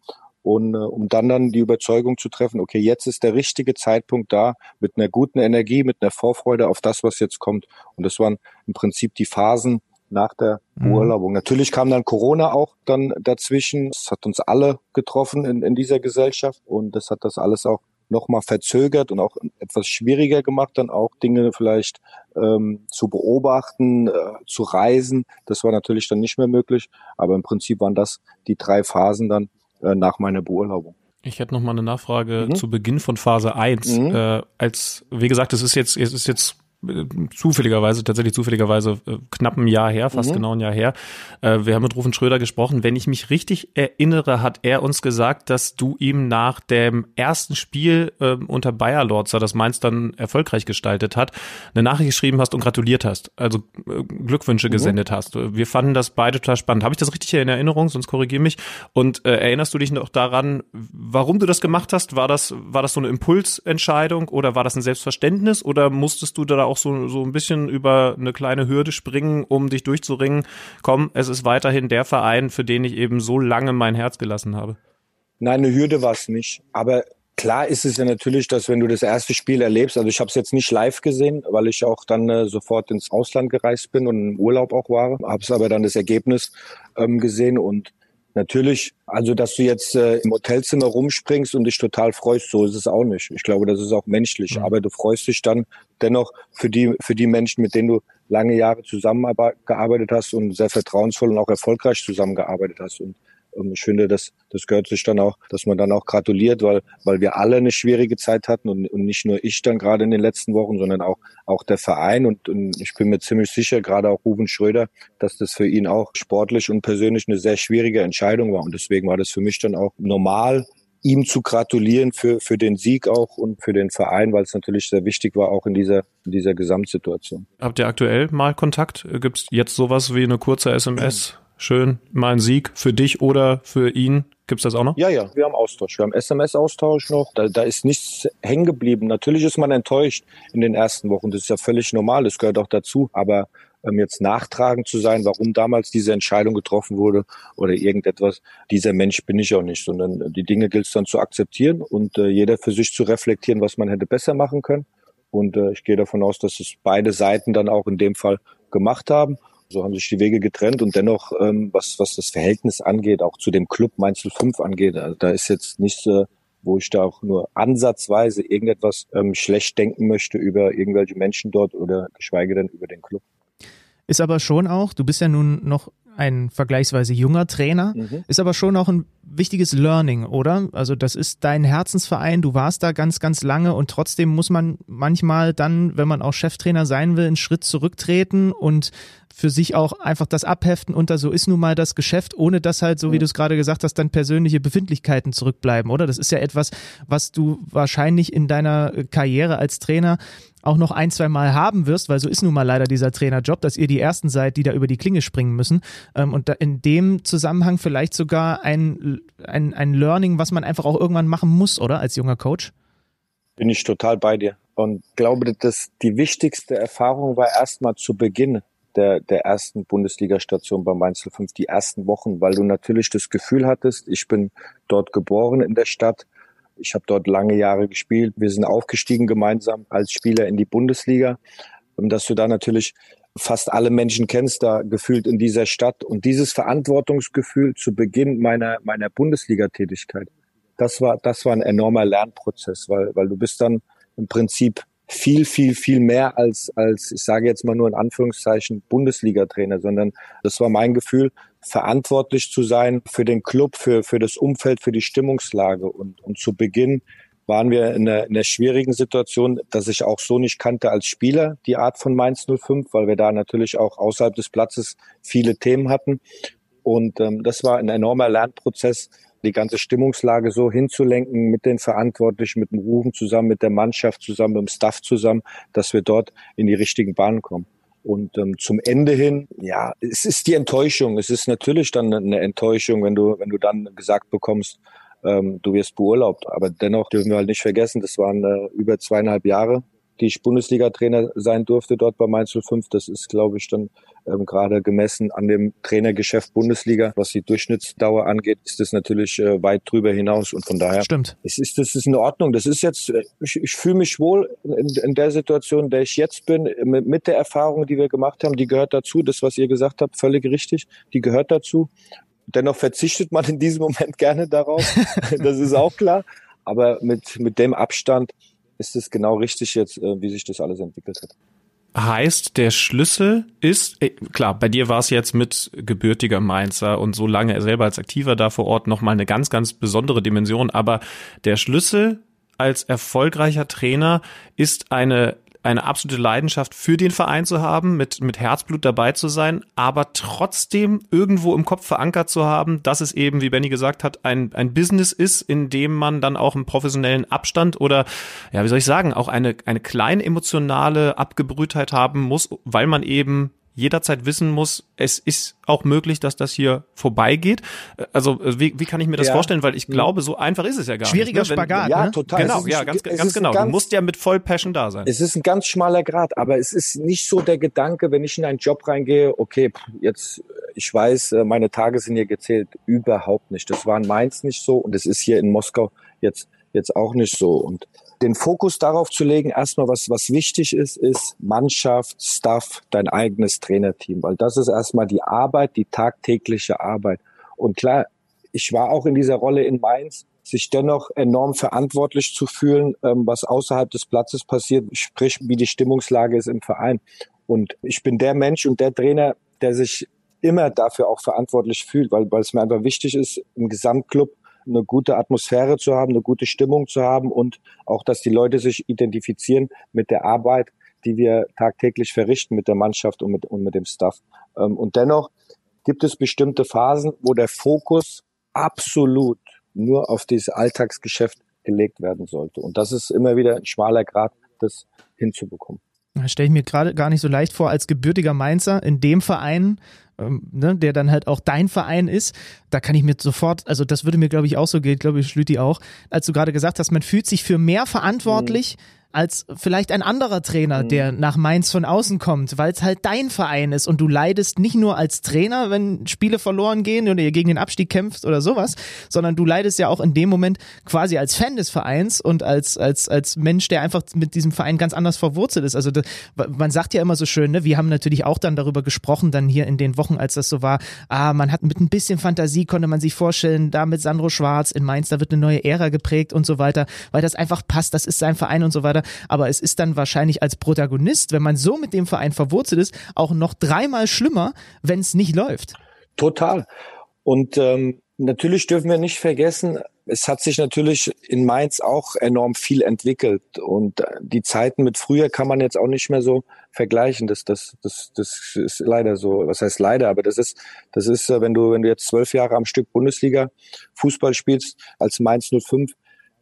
Und äh, um dann dann die Überzeugung zu treffen, okay, jetzt ist der richtige Zeitpunkt da, mit einer guten Energie, mit einer Vorfreude auf das, was jetzt kommt. Und das waren im Prinzip die Phasen nach der mhm. Urlaubung. Natürlich kam dann Corona auch dann dazwischen. Es hat uns alle getroffen in, in dieser Gesellschaft und das hat das alles auch nochmal verzögert und auch etwas schwieriger gemacht, dann auch Dinge vielleicht ähm, zu beobachten, äh, zu reisen. Das war natürlich dann nicht mehr möglich, aber im Prinzip waren das die drei Phasen dann äh, nach meiner Beurlaubung. Ich hätte noch mal eine Nachfrage mhm. zu Beginn von Phase 1. Mhm. Äh, als, wie gesagt, es ist jetzt, es ist jetzt zufälligerweise, tatsächlich zufälligerweise äh, knapp ein Jahr her, fast mhm. genau ein Jahr her. Äh, wir haben mit Rufen Schröder gesprochen. Wenn ich mich richtig erinnere, hat er uns gesagt, dass du ihm nach dem ersten Spiel äh, unter Bayer Lorzer, das Mainz dann erfolgreich gestaltet hat, eine Nachricht geschrieben hast und gratuliert hast. Also äh, Glückwünsche mhm. gesendet hast. Wir fanden das beide total spannend. Habe ich das richtig in Erinnerung? Sonst korrigier mich. Und äh, erinnerst du dich noch daran, warum du das gemacht hast? War das, war das so eine Impulsentscheidung oder war das ein Selbstverständnis oder musstest du da auch so, so ein bisschen über eine kleine Hürde springen, um dich durchzuringen. Komm, es ist weiterhin der Verein, für den ich eben so lange mein Herz gelassen habe. Nein, eine Hürde war es nicht. Aber klar ist es ja natürlich, dass wenn du das erste Spiel erlebst, also ich habe es jetzt nicht live gesehen, weil ich auch dann äh, sofort ins Ausland gereist bin und im Urlaub auch war, habe es aber dann das Ergebnis ähm, gesehen und Natürlich, also dass du jetzt äh, im Hotelzimmer rumspringst und dich total freust, so ist es auch nicht. Ich glaube, das ist auch menschlich. Mhm. Aber du freust dich dann dennoch für die, für die Menschen, mit denen du lange Jahre zusammengearbeitet hast und sehr vertrauensvoll und auch erfolgreich zusammengearbeitet hast. Und und ich finde, das, das gehört sich dann auch, dass man dann auch gratuliert, weil, weil wir alle eine schwierige Zeit hatten und, und nicht nur ich dann gerade in den letzten Wochen, sondern auch, auch der Verein. Und, und ich bin mir ziemlich sicher, gerade auch Ruben Schröder, dass das für ihn auch sportlich und persönlich eine sehr schwierige Entscheidung war. Und deswegen war das für mich dann auch normal, ihm zu gratulieren für, für den Sieg auch und für den Verein, weil es natürlich sehr wichtig war, auch in dieser, in dieser Gesamtsituation. Habt ihr aktuell mal Kontakt? Gibt es jetzt sowas wie eine kurze SMS? Schön mal ein Sieg für dich oder für ihn. Gibt's das auch noch? Ja, ja, wir haben Austausch. Wir haben SMS-Austausch noch. Da, da ist nichts hängen geblieben. Natürlich ist man enttäuscht in den ersten Wochen. Das ist ja völlig normal. Das gehört auch dazu. Aber ähm, jetzt nachtragend zu sein, warum damals diese Entscheidung getroffen wurde oder irgendetwas, dieser Mensch bin ich auch nicht, sondern die Dinge gilt es dann zu akzeptieren und äh, jeder für sich zu reflektieren, was man hätte besser machen können. Und äh, ich gehe davon aus, dass es beide Seiten dann auch in dem Fall gemacht haben. So haben sich die Wege getrennt und dennoch, ähm, was, was das Verhältnis angeht, auch zu dem Club Mainz 05 angeht, also da ist jetzt nichts, äh, wo ich da auch nur ansatzweise irgendetwas ähm, schlecht denken möchte über irgendwelche Menschen dort oder geschweige denn über den Club. Ist aber schon auch, du bist ja nun noch ein vergleichsweise junger Trainer, mhm. ist aber schon auch ein wichtiges Learning, oder? Also das ist dein Herzensverein, du warst da ganz, ganz lange und trotzdem muss man manchmal dann, wenn man auch Cheftrainer sein will, einen Schritt zurücktreten und für sich auch einfach das abheften unter so ist nun mal das Geschäft, ohne dass halt, so wie du es gerade gesagt hast, dann persönliche Befindlichkeiten zurückbleiben, oder? Das ist ja etwas, was du wahrscheinlich in deiner Karriere als Trainer auch noch ein, zwei Mal haben wirst, weil so ist nun mal leider dieser Trainerjob, dass ihr die Ersten seid, die da über die Klinge springen müssen. Ähm, und in dem Zusammenhang vielleicht sogar ein, ein, ein Learning, was man einfach auch irgendwann machen muss, oder? Als junger Coach? Bin ich total bei dir. Und glaube, dass die wichtigste Erfahrung war erstmal zu Beginn der, der ersten Bundesliga-Station beim Mainz 05, die ersten Wochen, weil du natürlich das Gefühl hattest, ich bin dort geboren in der Stadt, ich habe dort lange Jahre gespielt. Wir sind aufgestiegen gemeinsam als Spieler in die Bundesliga. Und dass du da natürlich fast alle Menschen kennst, da gefühlt in dieser Stadt. Und dieses Verantwortungsgefühl zu Beginn meiner, meiner Bundesliga-Tätigkeit, das war, das war ein enormer Lernprozess, weil, weil du bist dann im Prinzip viel, viel, viel mehr als, als, ich sage jetzt mal nur in Anführungszeichen, Bundesliga-Trainer, sondern das war mein Gefühl, verantwortlich zu sein für den Club, für, für das Umfeld, für die Stimmungslage. Und, und zu Beginn waren wir in einer, in einer schwierigen Situation, dass ich auch so nicht kannte als Spieler, die Art von Mainz 05, weil wir da natürlich auch außerhalb des Platzes viele Themen hatten. Und ähm, das war ein enormer Lernprozess, die ganze Stimmungslage so hinzulenken mit den Verantwortlichen, mit dem Rufen zusammen, mit der Mannschaft zusammen, mit dem Staff zusammen, dass wir dort in die richtigen Bahnen kommen. Und ähm, zum Ende hin, ja, es ist die Enttäuschung. Es ist natürlich dann eine Enttäuschung, wenn du, wenn du dann gesagt bekommst, ähm, du wirst beurlaubt. Aber dennoch dürfen wir halt nicht vergessen, das waren äh, über zweieinhalb Jahre, die ich Bundesliga-Trainer sein durfte dort bei Mainz 05. Das ist, glaube ich, dann ähm, gerade gemessen an dem Trainergeschäft Bundesliga, was die Durchschnittsdauer angeht, ist das natürlich äh, weit drüber hinaus. Und von daher Stimmt. Es ist, das ist in Ordnung. Das ist jetzt, äh, ich, ich fühle mich wohl in, in der Situation, in der ich jetzt bin, mit, mit der Erfahrung, die wir gemacht haben, die gehört dazu. Das, was ihr gesagt habt, völlig richtig, die gehört dazu. Dennoch verzichtet man in diesem Moment gerne darauf. das ist auch klar. Aber mit, mit dem Abstand ist es genau richtig jetzt, äh, wie sich das alles entwickelt hat. Heißt, der Schlüssel ist, äh, klar, bei dir war es jetzt mit gebürtiger Mainzer und so lange er selber als Aktiver da vor Ort nochmal eine ganz, ganz besondere Dimension, aber der Schlüssel als erfolgreicher Trainer ist eine eine absolute Leidenschaft für den Verein zu haben, mit, mit Herzblut dabei zu sein, aber trotzdem irgendwo im Kopf verankert zu haben, dass es eben, wie Benny gesagt hat, ein, ein Business ist, in dem man dann auch einen professionellen Abstand oder, ja, wie soll ich sagen, auch eine, eine kleine emotionale Abgebrühtheit haben muss, weil man eben jederzeit wissen muss, es ist auch möglich, dass das hier vorbeigeht. Also wie, wie kann ich mir das ja. vorstellen? Weil ich glaube, so einfach ist es ja gar Schwieriger nicht. Schwieriger ne? Spagat. Ja, ne? total. Genau, ja, ganz, ganz genau. Ganz, du musst ja mit voll Passion da sein. Es ist ein ganz schmaler Grad, aber es ist nicht so der Gedanke, wenn ich in einen Job reingehe, okay, jetzt, ich weiß, äh, meine Tage sind hier gezählt. Überhaupt nicht. Das war in Mainz nicht so und es ist hier in Moskau jetzt, jetzt auch nicht so. Und den Fokus darauf zu legen, erstmal was, was wichtig ist, ist Mannschaft, Staff, dein eigenes Trainerteam, weil das ist erstmal die Arbeit, die tagtägliche Arbeit. Und klar, ich war auch in dieser Rolle in Mainz, sich dennoch enorm verantwortlich zu fühlen, ähm, was außerhalb des Platzes passiert, sprich, wie die Stimmungslage ist im Verein. Und ich bin der Mensch und der Trainer, der sich immer dafür auch verantwortlich fühlt, weil, weil es mir einfach wichtig ist, im Gesamtclub eine gute Atmosphäre zu haben, eine gute Stimmung zu haben und auch, dass die Leute sich identifizieren mit der Arbeit, die wir tagtäglich verrichten mit der Mannschaft und mit, und mit dem Staff. Ähm, und dennoch gibt es bestimmte Phasen, wo der Fokus absolut nur auf dieses Alltagsgeschäft gelegt werden sollte. Und das ist immer wieder ein schmaler Grad, das hinzubekommen. Stelle ich mir gerade gar nicht so leicht vor, als gebürtiger Mainzer in dem Verein ähm, ne, der dann halt auch dein Verein ist, da kann ich mir sofort, also das würde mir glaube ich auch so gehen, glaube ich, Schlüti auch, als du gerade gesagt hast, man fühlt sich für mehr verantwortlich, mhm als vielleicht ein anderer Trainer, mhm. der nach Mainz von außen kommt, weil es halt dein Verein ist und du leidest nicht nur als Trainer, wenn Spiele verloren gehen oder ihr gegen den Abstieg kämpft oder sowas, sondern du leidest ja auch in dem Moment quasi als Fan des Vereins und als, als, als Mensch, der einfach mit diesem Verein ganz anders verwurzelt ist. Also das, man sagt ja immer so schön, ne, wir haben natürlich auch dann darüber gesprochen, dann hier in den Wochen, als das so war, ah, man hat mit ein bisschen Fantasie, konnte man sich vorstellen, da mit Sandro Schwarz in Mainz, da wird eine neue Ära geprägt und so weiter, weil das einfach passt, das ist sein Verein und so weiter aber es ist dann wahrscheinlich als Protagonist, wenn man so mit dem Verein verwurzelt ist, auch noch dreimal schlimmer, wenn es nicht läuft. Total. Und ähm, natürlich dürfen wir nicht vergessen, es hat sich natürlich in Mainz auch enorm viel entwickelt und äh, die Zeiten mit früher kann man jetzt auch nicht mehr so vergleichen. Das, das, das, das ist leider so. Was heißt leider? Aber das ist, das ist, äh, wenn du, wenn du jetzt zwölf Jahre am Stück Bundesliga Fußball spielst als Mainz 05,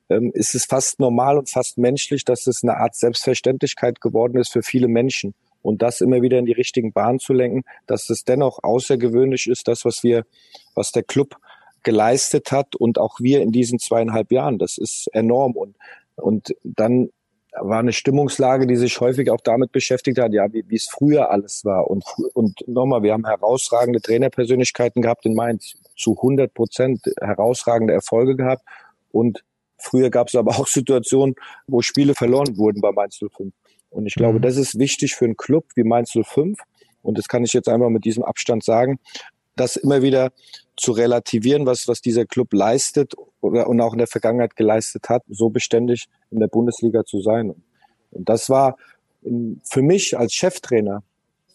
ähm, ist es fast normal und fast menschlich, dass es eine Art Selbstverständlichkeit geworden ist für viele Menschen. Und das immer wieder in die richtigen Bahnen zu lenken, dass es dennoch außergewöhnlich ist, das, was wir, was der Club geleistet hat und auch wir in diesen zweieinhalb Jahren. Das ist enorm. Und, und dann war eine Stimmungslage, die sich häufig auch damit beschäftigt hat, ja, wie, wie es früher alles war. Und, und nochmal, wir haben herausragende Trainerpersönlichkeiten gehabt in Mainz, zu 100 Prozent herausragende Erfolge gehabt. Und Früher gab es aber auch Situationen, wo Spiele verloren wurden bei Mainz 05. Und ich glaube, mhm. das ist wichtig für einen Club wie Mainz 05. Und das kann ich jetzt einfach mit diesem Abstand sagen, das immer wieder zu relativieren, was, was dieser Club leistet oder, und auch in der Vergangenheit geleistet hat, so beständig in der Bundesliga zu sein. Und das war für mich als Cheftrainer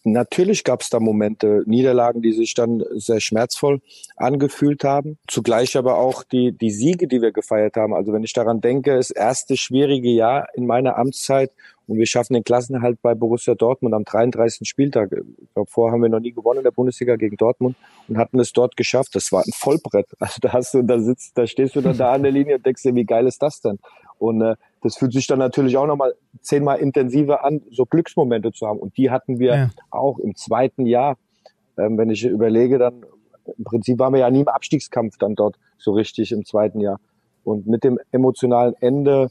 Natürlich gab es da Momente, Niederlagen, die sich dann sehr schmerzvoll angefühlt haben. Zugleich aber auch die, die Siege, die wir gefeiert haben. Also wenn ich daran denke, das erste schwierige Jahr in meiner Amtszeit und wir schaffen den Klassenerhalt bei Borussia Dortmund am 33. Spieltag. Ich glaube, vorher haben wir noch nie gewonnen in der Bundesliga gegen Dortmund und hatten es dort geschafft. Das war ein Vollbrett. Also da hast du, da sitzt, da stehst du dann da an der Linie und denkst dir, wie geil ist das denn? Und äh, das fühlt sich dann natürlich auch nochmal zehnmal intensiver an, so Glücksmomente zu haben. Und die hatten wir ja. auch im zweiten Jahr. Ähm, wenn ich überlege, dann im Prinzip waren wir ja nie im Abstiegskampf dann dort so richtig im zweiten Jahr. Und mit dem emotionalen Ende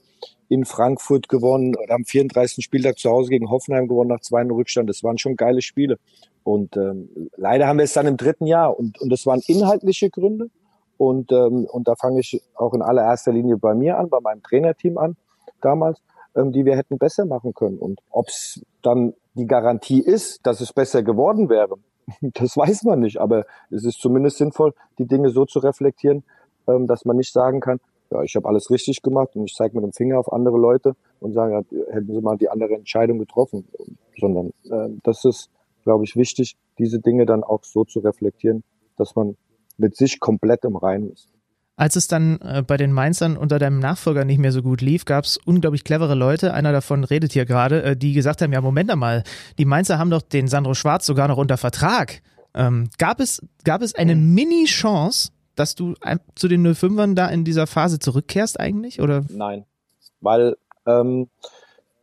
in Frankfurt gewonnen oder am 34. Spieltag zu Hause gegen Hoffenheim gewonnen nach zwei Rückstand. Das waren schon geile Spiele. Und ähm, leider haben wir es dann im dritten Jahr und, und das waren inhaltliche Gründe. Und, ähm, und da fange ich auch in allererster Linie bei mir an, bei meinem Trainerteam an damals, ähm, die wir hätten besser machen können. Und ob es dann die Garantie ist, dass es besser geworden wäre, das weiß man nicht. Aber es ist zumindest sinnvoll, die Dinge so zu reflektieren, ähm, dass man nicht sagen kann, ja, ich habe alles richtig gemacht und ich zeige mit dem Finger auf andere Leute und sage, ja, hätten sie mal die andere Entscheidung getroffen. Sondern äh, das ist, glaube ich, wichtig, diese Dinge dann auch so zu reflektieren, dass man mit sich komplett im Reinen ist. Als es dann äh, bei den Mainzern unter deinem Nachfolger nicht mehr so gut lief, gab es unglaublich clevere Leute, einer davon redet hier gerade, äh, die gesagt haben, ja, Moment einmal, die Mainzer haben doch den Sandro Schwarz sogar noch unter Vertrag. Ähm, gab, es, gab es eine Mini-Chance, dass du zu den 05ern da in dieser Phase zurückkehrst eigentlich? Oder? Nein, weil ähm,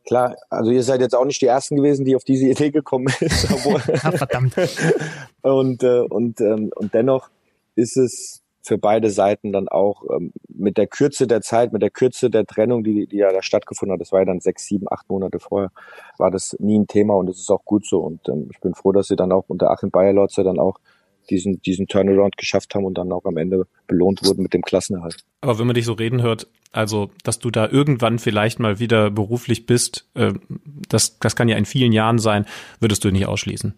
klar, also ihr seid jetzt auch nicht die Ersten gewesen, die auf diese Idee gekommen ist. Ach, verdammt. und, äh, und, ähm, und dennoch ist es für beide Seiten dann auch ähm, mit der Kürze der Zeit, mit der Kürze der Trennung, die, die ja da stattgefunden hat, das war ja dann sechs, sieben, acht Monate vorher, war das nie ein Thema und es ist auch gut so. Und ähm, ich bin froh, dass sie dann auch unter Achim Bayerlotzer dann auch diesen, diesen Turnaround geschafft haben und dann auch am Ende belohnt wurden mit dem Klassenerhalt. Aber wenn man dich so reden hört, also dass du da irgendwann vielleicht mal wieder beruflich bist, äh, das, das kann ja in vielen Jahren sein, würdest du nicht ausschließen.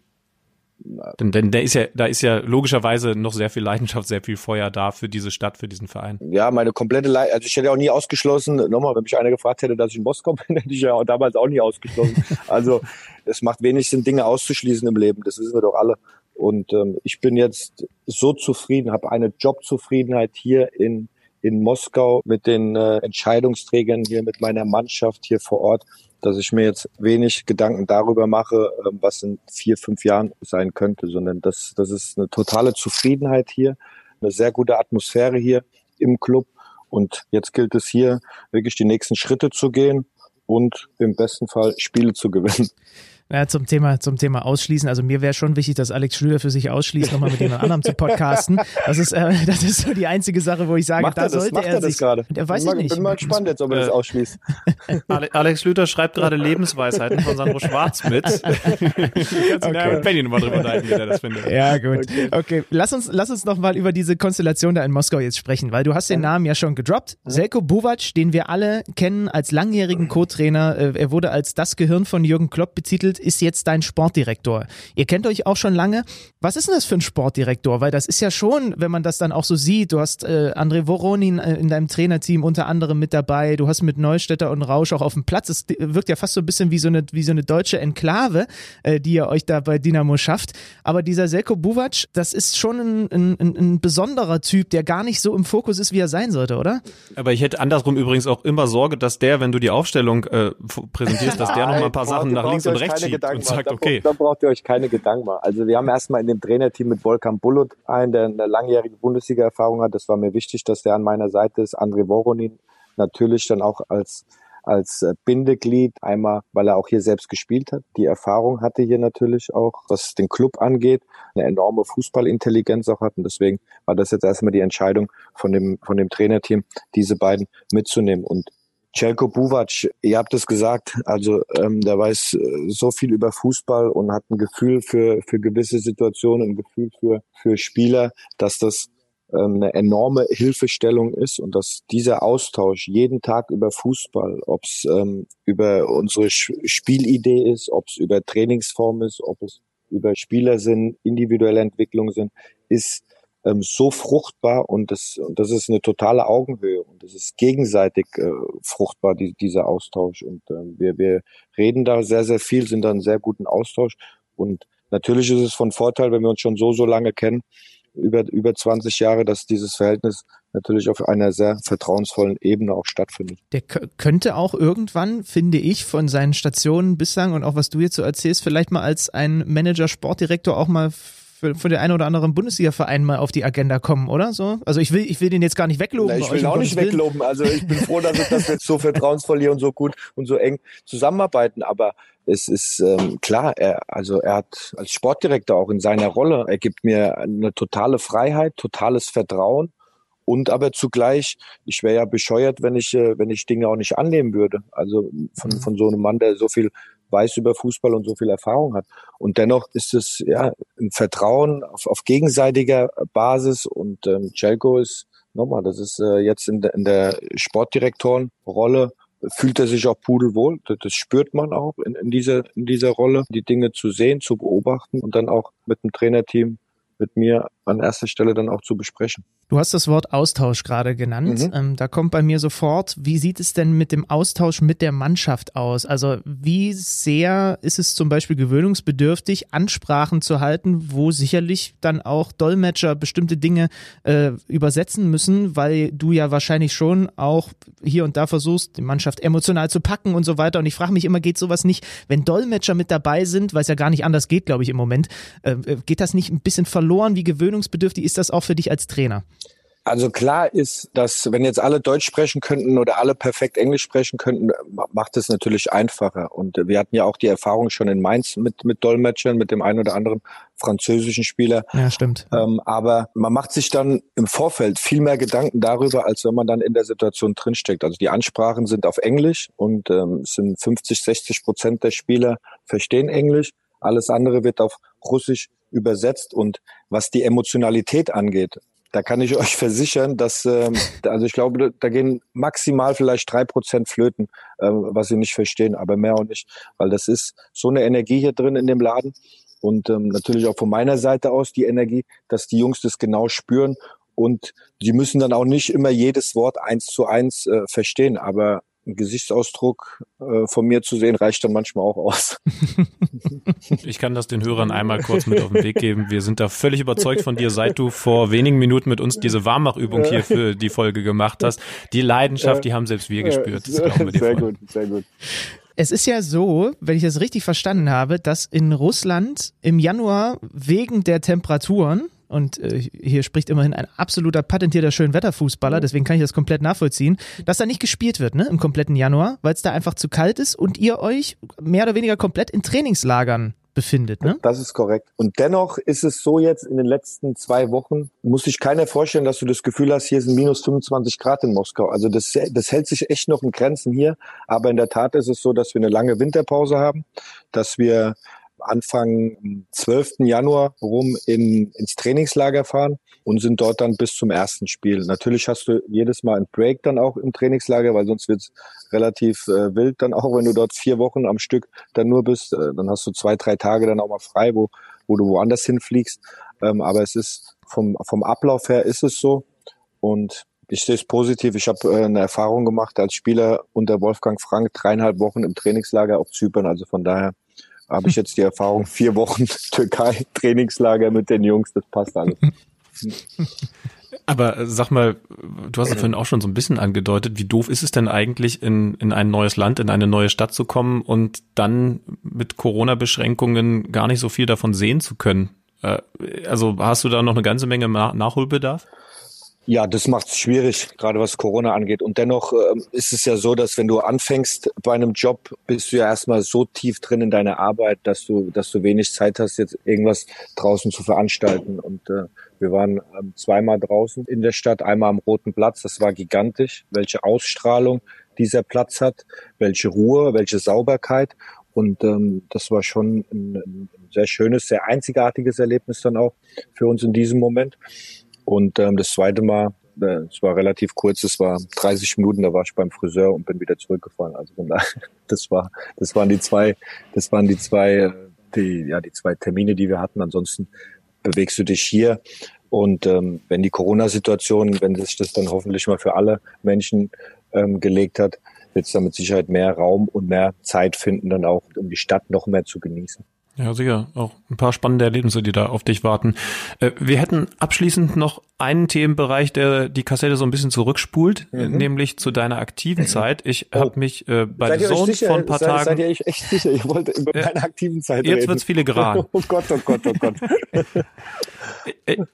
Denn, denn der ist ja, da ist ja logischerweise noch sehr viel Leidenschaft, sehr viel Feuer da für diese Stadt, für diesen Verein. Ja, meine komplette Leidenschaft, also ich hätte auch nie ausgeschlossen, nochmal, wenn mich einer gefragt hätte, dass ich in Moskau bin, hätte ich ja auch damals auch nie ausgeschlossen. also es macht wenig Sinn, Dinge auszuschließen im Leben, das wissen wir doch alle. Und ähm, ich bin jetzt so zufrieden, habe eine Jobzufriedenheit hier in, in Moskau mit den äh, Entscheidungsträgern hier, mit meiner Mannschaft hier vor Ort, dass ich mir jetzt wenig Gedanken darüber mache, äh, was in vier, fünf Jahren sein könnte, sondern das, das ist eine totale Zufriedenheit hier, eine sehr gute Atmosphäre hier im Club. Und jetzt gilt es hier wirklich die nächsten Schritte zu gehen und im besten Fall Spiele zu gewinnen. Ja, zum Thema, zum Thema Ausschließen. Also mir wäre schon wichtig, dass Alex Schlüter für sich ausschließt, nochmal mit jemand anderem zu podcasten. Das ist, äh, das ist so die einzige Sache, wo ich sage, macht da er das, sollte macht er, er sich. gerade. Der weiß bin ich mal, nicht. bin mal gespannt jetzt, ob er das ausschließt. Alex Schlüter schreibt gerade Lebensweisheiten von Sandro Schwarz mit. Kannst okay. mit Benny nochmal drüber unterhalten, wie der das findet. Ja, gut. Okay. okay. Lass uns, lass uns noch mal über diese Konstellation da in Moskau jetzt sprechen, weil du hast den Namen ja schon gedroppt. Selko Buvac, den wir alle kennen als langjährigen Co-Trainer. Äh, er wurde als das Gehirn von Jürgen Klopp betitelt, ist jetzt dein Sportdirektor. Ihr kennt euch auch schon lange. Was ist denn das für ein Sportdirektor? Weil das ist ja schon, wenn man das dann auch so sieht, du hast äh, André Voronin äh, in deinem Trainerteam unter anderem mit dabei, du hast mit Neustädter und Rausch auch auf dem Platz. Es wirkt ja fast so ein bisschen wie so eine, wie so eine deutsche Enklave, äh, die ihr euch da bei Dynamo schafft. Aber dieser Selko Buvac, das ist schon ein, ein, ein besonderer Typ, der gar nicht so im Fokus ist, wie er sein sollte, oder? Aber ich hätte andersrum übrigens auch immer Sorge, dass der, wenn du die Aufstellung äh, präsentierst, dass der noch mal ein paar Sachen nach links und rechts schiebt und sagt, okay. Da braucht ihr euch keine Gedanken machen. Also wir haben erstmal in dem Trainerteam mit Volkan Bulut einen, der eine langjährige Bundesliga-Erfahrung hat. Das war mir wichtig, dass der an meiner Seite ist. André Voronin natürlich dann auch als als äh, Bindeglied, einmal, weil er auch hier selbst gespielt hat, die Erfahrung hatte hier natürlich auch, was den Club angeht, eine enorme Fußballintelligenz auch hat und deswegen war das jetzt erstmal die Entscheidung von dem, von dem Trainerteam, diese beiden mitzunehmen und Celko Buvac, ihr habt es gesagt, also ähm, der weiß äh, so viel über Fußball und hat ein Gefühl für, für gewisse Situationen, ein Gefühl für, für Spieler, dass das ähm, eine enorme Hilfestellung ist und dass dieser Austausch jeden Tag über Fußball, ob es ähm, über unsere Spielidee ist, ob es über Trainingsform ist, ob es über Spieler sind, individuelle Entwicklung sind, ist ähm, so fruchtbar und das, und das ist eine totale Augenhöhe und das ist gegenseitig äh, fruchtbar, die, dieser Austausch. Und äh, wir, wir reden da sehr, sehr viel, sind da einen sehr guten Austausch. Und natürlich ist es von Vorteil, wenn wir uns schon so, so lange kennen, über, über 20 Jahre, dass dieses Verhältnis natürlich auf einer sehr vertrauensvollen Ebene auch stattfindet. Der könnte auch irgendwann, finde ich, von seinen Stationen bislang und auch was du jetzt so erzählst, vielleicht mal als ein Manager, Sportdirektor auch mal für, für den einen oder anderen Bundesliga-Verein mal auf die Agenda kommen, oder so? Also ich will, ich will den jetzt gar nicht wegloben. Na, ich will auch nicht wegloben. Also ich bin froh, dass, dass wir jetzt so vertrauensvoll hier und so gut und so eng zusammenarbeiten. Aber es ist ähm, klar, er, also er hat als Sportdirektor auch in seiner Rolle, er gibt mir eine totale Freiheit, totales Vertrauen und aber zugleich, ich wäre ja bescheuert, wenn ich, äh, wenn ich Dinge auch nicht annehmen würde. Also von, mhm. von so einem Mann, der so viel weiß über Fußball und so viel Erfahrung hat. Und dennoch ist es ja ein Vertrauen auf, auf gegenseitiger Basis und ähm, Celko ist nochmal, das ist äh, jetzt in, de, in der Sportdirektorenrolle fühlt er sich auch pudelwohl. Das spürt man auch in, in, dieser, in dieser Rolle, die Dinge zu sehen, zu beobachten und dann auch mit dem Trainerteam, mit mir an erster Stelle dann auch zu besprechen. Du hast das Wort Austausch gerade genannt. Mhm. Ähm, da kommt bei mir sofort, wie sieht es denn mit dem Austausch mit der Mannschaft aus? Also wie sehr ist es zum Beispiel gewöhnungsbedürftig, Ansprachen zu halten, wo sicherlich dann auch Dolmetscher bestimmte Dinge äh, übersetzen müssen, weil du ja wahrscheinlich schon auch hier und da versuchst, die Mannschaft emotional zu packen und so weiter. Und ich frage mich immer, geht sowas nicht, wenn Dolmetscher mit dabei sind, weil es ja gar nicht anders geht, glaube ich, im Moment, äh, äh, geht das nicht ein bisschen verloren? Wie gewöhnungsbedürftig ist das auch für dich als Trainer? Also klar ist, dass wenn jetzt alle Deutsch sprechen könnten oder alle perfekt Englisch sprechen könnten, macht es natürlich einfacher. Und wir hatten ja auch die Erfahrung schon in Mainz mit, mit Dolmetschern, mit dem einen oder anderen französischen Spieler. Ja, stimmt. Ähm, aber man macht sich dann im Vorfeld viel mehr Gedanken darüber, als wenn man dann in der Situation drinsteckt. Also die Ansprachen sind auf Englisch und ähm, es sind 50, 60 Prozent der Spieler verstehen Englisch. Alles andere wird auf Russisch übersetzt. Und was die Emotionalität angeht, da kann ich euch versichern, dass, ähm, also ich glaube, da gehen maximal vielleicht drei Prozent flöten, ähm, was sie nicht verstehen, aber mehr auch nicht, weil das ist so eine Energie hier drin in dem Laden und ähm, natürlich auch von meiner Seite aus die Energie, dass die Jungs das genau spüren und sie müssen dann auch nicht immer jedes Wort eins zu eins äh, verstehen, aber Gesichtsausdruck äh, von mir zu sehen, reicht dann manchmal auch aus. Ich kann das den Hörern einmal kurz mit auf den Weg geben. Wir sind da völlig überzeugt von dir, seit du vor wenigen Minuten mit uns diese Warmachübung hier für die Folge gemacht hast. Die Leidenschaft, die haben selbst wir gespürt. Das glauben wir dir sehr voll. gut, sehr gut. Es ist ja so, wenn ich das richtig verstanden habe, dass in Russland im Januar wegen der Temperaturen und äh, hier spricht immerhin ein absoluter patentierter Schönwetterfußballer, deswegen kann ich das komplett nachvollziehen, dass da nicht gespielt wird, ne, im kompletten Januar, weil es da einfach zu kalt ist und ihr euch mehr oder weniger komplett in Trainingslagern befindet, ne? Das ist korrekt. Und dennoch ist es so jetzt in den letzten zwei Wochen, muss sich keiner vorstellen, dass du das Gefühl hast, hier sind minus 25 Grad in Moskau. Also das, das hält sich echt noch in Grenzen hier. Aber in der Tat ist es so, dass wir eine lange Winterpause haben, dass wir Anfang 12. Januar rum in, ins Trainingslager fahren und sind dort dann bis zum ersten Spiel. Natürlich hast du jedes Mal ein Break dann auch im Trainingslager, weil sonst wird es relativ äh, wild dann auch, wenn du dort vier Wochen am Stück dann nur bist. Äh, dann hast du zwei, drei Tage dann auch mal frei, wo, wo du woanders hinfliegst. Ähm, aber es ist vom, vom Ablauf her ist es so. Und ich sehe es positiv. Ich habe äh, eine Erfahrung gemacht als Spieler unter Wolfgang Frank, dreieinhalb Wochen im Trainingslager auf Zypern. Also von daher habe ich jetzt die Erfahrung, vier Wochen Türkei, Trainingslager mit den Jungs, das passt alles. Aber äh, sag mal, du hast es vorhin auch schon so ein bisschen angedeutet, wie doof ist es denn eigentlich, in, in ein neues Land, in eine neue Stadt zu kommen und dann mit Corona-Beschränkungen gar nicht so viel davon sehen zu können? Äh, also hast du da noch eine ganze Menge Nachholbedarf? Ja, das macht es schwierig, gerade was Corona angeht. Und dennoch äh, ist es ja so, dass wenn du anfängst bei einem Job, bist du ja erstmal so tief drin in deiner Arbeit, dass du, dass du wenig Zeit hast, jetzt irgendwas draußen zu veranstalten. Und äh, wir waren ähm, zweimal draußen in der Stadt, einmal am Roten Platz. Das war gigantisch, welche Ausstrahlung dieser Platz hat, welche Ruhe, welche Sauberkeit. Und ähm, das war schon ein, ein sehr schönes, sehr einzigartiges Erlebnis dann auch für uns in diesem Moment. Und ähm, das zweite Mal, äh, es war relativ kurz, es war 30 Minuten, da war ich beim Friseur und bin wieder zurückgefahren. Also von daher, das war, das waren die zwei, das waren die zwei, äh, die, ja, die zwei Termine, die wir hatten. Ansonsten bewegst du dich hier. Und ähm, wenn die Corona-Situation, wenn sich das dann hoffentlich mal für alle Menschen ähm, gelegt hat, wird es dann mit Sicherheit mehr Raum und mehr Zeit finden, dann auch um die Stadt noch mehr zu genießen. Ja, sicher. Auch ein paar spannende Erlebnisse, die da auf dich warten. Äh, wir hätten abschließend noch einen Themenbereich, der die Kassette so ein bisschen zurückspult, mhm. nämlich zu deiner aktiven Zeit. Ich oh. habe mich äh, bei seid Zone vor ein paar seid, Tagen. Seid ihr euch echt sicher? Ich wollte über meine aktiven Zeit Jetzt reden. wird's filigran. Oh Gott, oh Gott, oh Gott.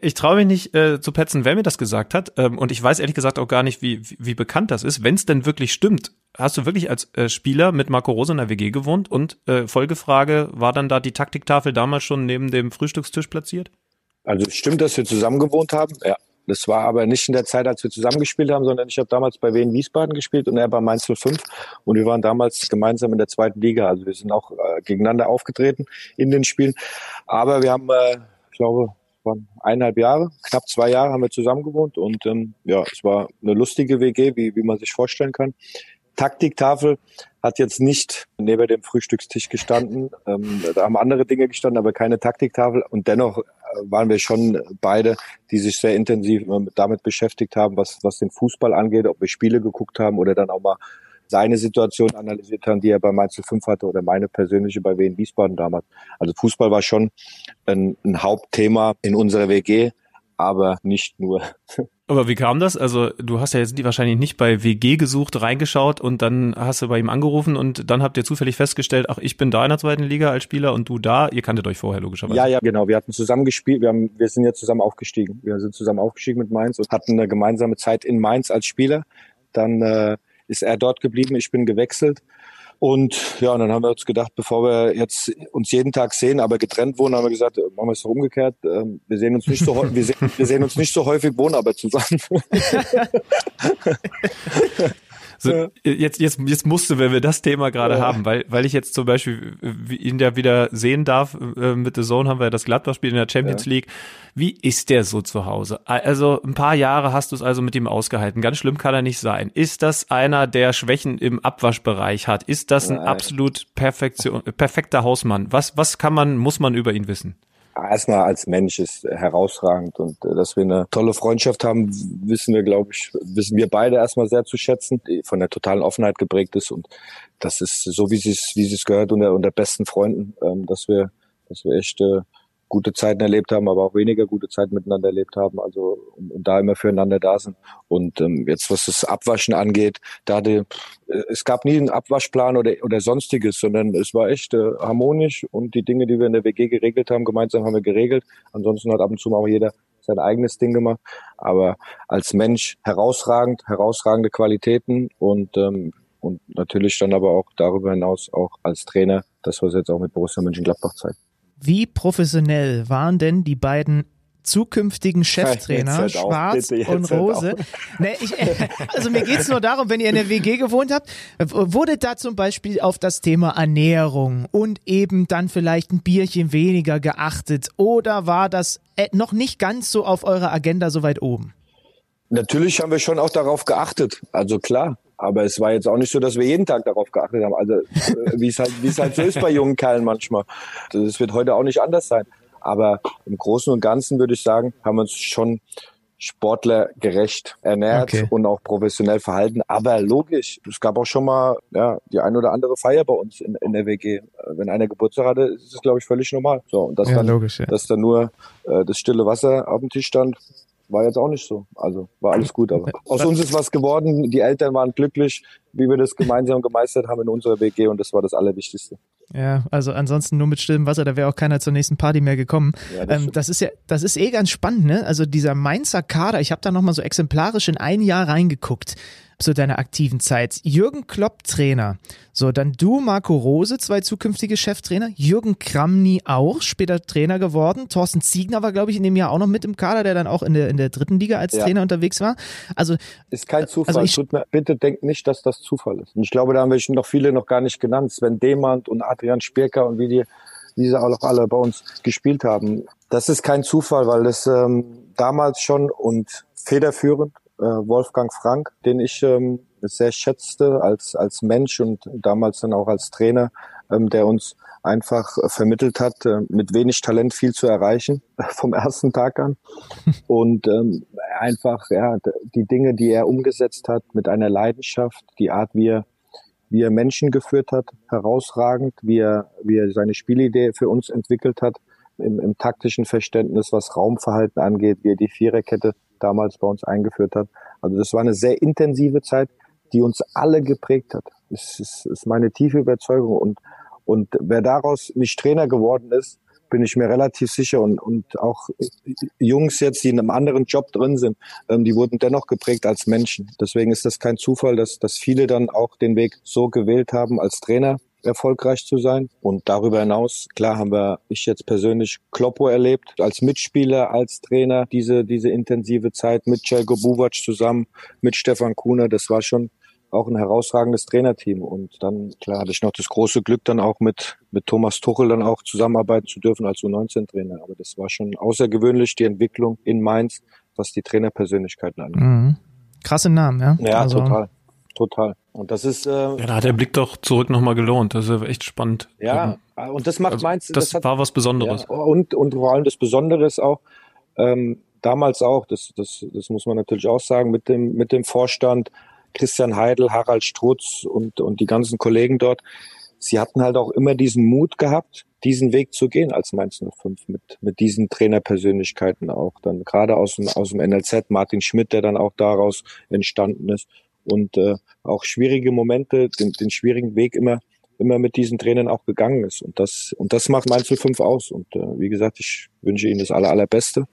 ich traue mich nicht äh, zu petzen, wer mir das gesagt hat. Ähm, und ich weiß ehrlich gesagt auch gar nicht, wie, wie, wie bekannt das ist. Wenn es denn wirklich stimmt, hast du wirklich als äh, Spieler mit Marco Rose in der WG gewohnt? Und äh, Folgefrage, war dann da die Taktiktafel damals schon neben dem Frühstückstisch platziert? Also stimmt, dass wir zusammen gewohnt haben, ja. Das war aber nicht in der Zeit, als wir zusammengespielt haben, sondern ich habe damals bei Wien Wiesbaden gespielt und er bei Mainz 05 und wir waren damals gemeinsam in der zweiten Liga. Also wir sind auch äh, gegeneinander aufgetreten in den Spielen. Aber wir haben, äh, ich glaube, waren eineinhalb Jahre, knapp zwei Jahre haben wir zusammen gewohnt und ähm, ja, es war eine lustige WG, wie, wie man sich vorstellen kann. Taktiktafel hat jetzt nicht neben dem Frühstückstisch gestanden. Ähm, da haben andere Dinge gestanden, aber keine Taktiktafel. Und dennoch äh, waren wir schon beide, die sich sehr intensiv damit beschäftigt haben, was, was den Fußball angeht, ob wir Spiele geguckt haben oder dann auch mal seine Situation analysiert haben, die er bei Mainz 5 hatte oder meine persönliche bei Wien Wiesbaden damals. Also Fußball war schon ein, ein Hauptthema in unserer WG, aber nicht nur. Aber wie kam das? Also du hast ja jetzt die wahrscheinlich nicht bei WG gesucht, reingeschaut und dann hast du bei ihm angerufen und dann habt ihr zufällig festgestellt, ach, ich bin da in der zweiten Liga als Spieler und du da. Ihr kanntet euch vorher logischerweise. Ja, ja, genau. Wir hatten zusammen gespielt. Wir, haben, wir sind ja zusammen aufgestiegen. Wir sind zusammen aufgestiegen mit Mainz und hatten eine gemeinsame Zeit in Mainz als Spieler. Dann äh, ist er dort geblieben, ich bin gewechselt. Und ja, und dann haben wir uns gedacht, bevor wir jetzt uns jeden Tag sehen, aber getrennt wohnen, haben wir gesagt, äh, machen wir es doch umgekehrt. Ähm, wir sehen uns nicht so wir sehen, wir sehen uns nicht so häufig, wohnen aber zusammen. So, jetzt, jetzt, jetzt musste, wenn wir das Thema gerade ja. haben, weil, weil ich jetzt zum Beispiel ihn da wieder sehen darf, äh, mit The Zone haben wir das Gladbach-Spiel in der Champions ja. League. Wie ist der so zu Hause? Also ein paar Jahre hast du es also mit ihm ausgehalten. Ganz schlimm kann er nicht sein. Ist das einer, der Schwächen im Abwaschbereich hat? Ist das ein Nein. absolut Perfektion, perfekter Hausmann? Was, was kann man, muss man über ihn wissen? Erstmal als Mensch ist herausragend und äh, dass wir eine tolle Freundschaft haben, wissen wir, glaube ich, wissen wir beide erstmal sehr zu schätzen, die von der totalen Offenheit geprägt ist und das ist so, wie es wie es gehört unter, unter besten Freunden, ähm, dass wir, dass wir echt äh, gute Zeiten erlebt haben, aber auch weniger gute Zeiten miteinander erlebt haben, also und, und da immer füreinander da sind. Und ähm, jetzt, was das Abwaschen angeht, da hatte, äh, es gab nie einen Abwaschplan oder, oder sonstiges, sondern es war echt äh, harmonisch und die Dinge, die wir in der WG geregelt haben, gemeinsam haben wir geregelt. Ansonsten hat ab und zu mal auch jeder sein eigenes Ding gemacht. Aber als Mensch herausragend, herausragende Qualitäten und ähm, und natürlich dann aber auch darüber hinaus auch als Trainer, das was jetzt auch mit Borussia Mönchengladbach zeigt. Wie professionell waren denn die beiden zukünftigen Cheftrainer, Schwarz auf, und Rose. Nee, ich, also mir geht's nur darum, wenn ihr in der WG gewohnt habt, wurde da zum Beispiel auf das Thema Ernährung und eben dann vielleicht ein Bierchen weniger geachtet oder war das äh, noch nicht ganz so auf eurer Agenda so weit oben? Natürlich haben wir schon auch darauf geachtet. Also klar. Aber es war jetzt auch nicht so, dass wir jeden Tag darauf geachtet haben. Also äh, wie es halt, wie es halt so ist bei jungen Kerlen manchmal. Das wird heute auch nicht anders sein. Aber im Großen und Ganzen würde ich sagen, haben wir uns schon sportlergerecht ernährt okay. und auch professionell verhalten. Aber logisch, es gab auch schon mal ja, die ein oder andere Feier bei uns in, in der WG. Wenn einer Geburtstag hatte, ist es, glaube ich, völlig normal. So, und dass, ja, dann, logisch, ja. dass dann nur äh, das stille Wasser auf dem Tisch stand, war jetzt auch nicht so. Also war alles gut. Aber aus uns ist was geworden. Die Eltern waren glücklich, wie wir das gemeinsam gemeistert haben in unserer WG und das war das Allerwichtigste. Ja, also ansonsten nur mit stillem Wasser, da wäre auch keiner zur nächsten Party mehr gekommen. Ja, das, ähm, das, ist ja, das ist eh ganz spannend, ne? Also dieser Mainzer Kader, ich habe da nochmal so exemplarisch in ein Jahr reingeguckt zu deiner aktiven Zeit. Jürgen Klopp Trainer. So, dann du, Marco Rose, zwei zukünftige Cheftrainer. Jürgen Kramny auch, später Trainer geworden. Thorsten Ziegner war, glaube ich, in dem Jahr auch noch mit im Kader, der dann auch in der, in der dritten Liga als ja. Trainer unterwegs war. Also ist kein Zufall. Also ich, mir, bitte denkt nicht, dass das Zufall ist. Und ich glaube, da haben wir noch viele noch gar nicht genannt. Sven Demand und Adrian Spirker und wie die, wie sie auch alle bei uns gespielt haben. Das ist kein Zufall, weil das ähm, damals schon und federführend äh, Wolfgang Frank, den ich ähm, sehr schätzte als, als Mensch und damals dann auch als Trainer, ähm, der uns einfach vermittelt hat, äh, mit wenig Talent viel zu erreichen, vom ersten Tag an. Und ähm, einfach ja, die Dinge, die er umgesetzt hat, mit einer Leidenschaft, die Art, wie er wie er Menschen geführt hat, herausragend, wie er, wie er seine Spielidee für uns entwickelt hat, im, im taktischen Verständnis, was Raumverhalten angeht, wie er die Viererkette damals bei uns eingeführt hat. Also das war eine sehr intensive Zeit, die uns alle geprägt hat. Das ist, ist meine tiefe Überzeugung. Und, und wer daraus nicht Trainer geworden ist, bin ich mir relativ sicher. Und, und auch Jungs jetzt, die in einem anderen Job drin sind, ähm, die wurden dennoch geprägt als Menschen. Deswegen ist das kein Zufall, dass, dass viele dann auch den Weg so gewählt haben als Trainer erfolgreich zu sein. Und darüber hinaus, klar haben wir, ich jetzt persönlich Kloppo erlebt, als Mitspieler, als Trainer, diese, diese intensive Zeit mit Celko Buvac zusammen, mit Stefan Kuhner, das war schon auch ein herausragendes Trainerteam. Und dann, klar, hatte ich noch das große Glück, dann auch mit, mit Thomas Tuchel dann auch zusammenarbeiten zu dürfen als U19-Trainer. Aber das war schon außergewöhnlich, die Entwicklung in Mainz, was die Trainerpersönlichkeiten angeht. Mhm. Krasse Namen, ja? Ja, also, total. Total. Und das ist. Äh, ja, da hat der Blick doch zurück nochmal gelohnt. Das ist echt spannend. Ja, ähm, und das macht also, Mainz. Das, das hat, war was Besonderes. Ja, und, und vor allem das Besondere ist auch, ähm, damals auch, das, das, das muss man natürlich auch sagen, mit dem, mit dem Vorstand, Christian Heidel, Harald Strutz und, und die ganzen Kollegen dort, sie hatten halt auch immer diesen Mut gehabt, diesen Weg zu gehen als Mainz 05 mit, mit diesen Trainerpersönlichkeiten auch dann gerade aus dem, aus dem NLZ, Martin Schmidt, der dann auch daraus entstanden ist und äh, auch schwierige Momente, den, den schwierigen Weg immer immer mit diesen Trainern auch gegangen ist. Und das und das macht Mainz 05 aus. Und äh, wie gesagt, ich wünsche Ihnen das aller allerbeste.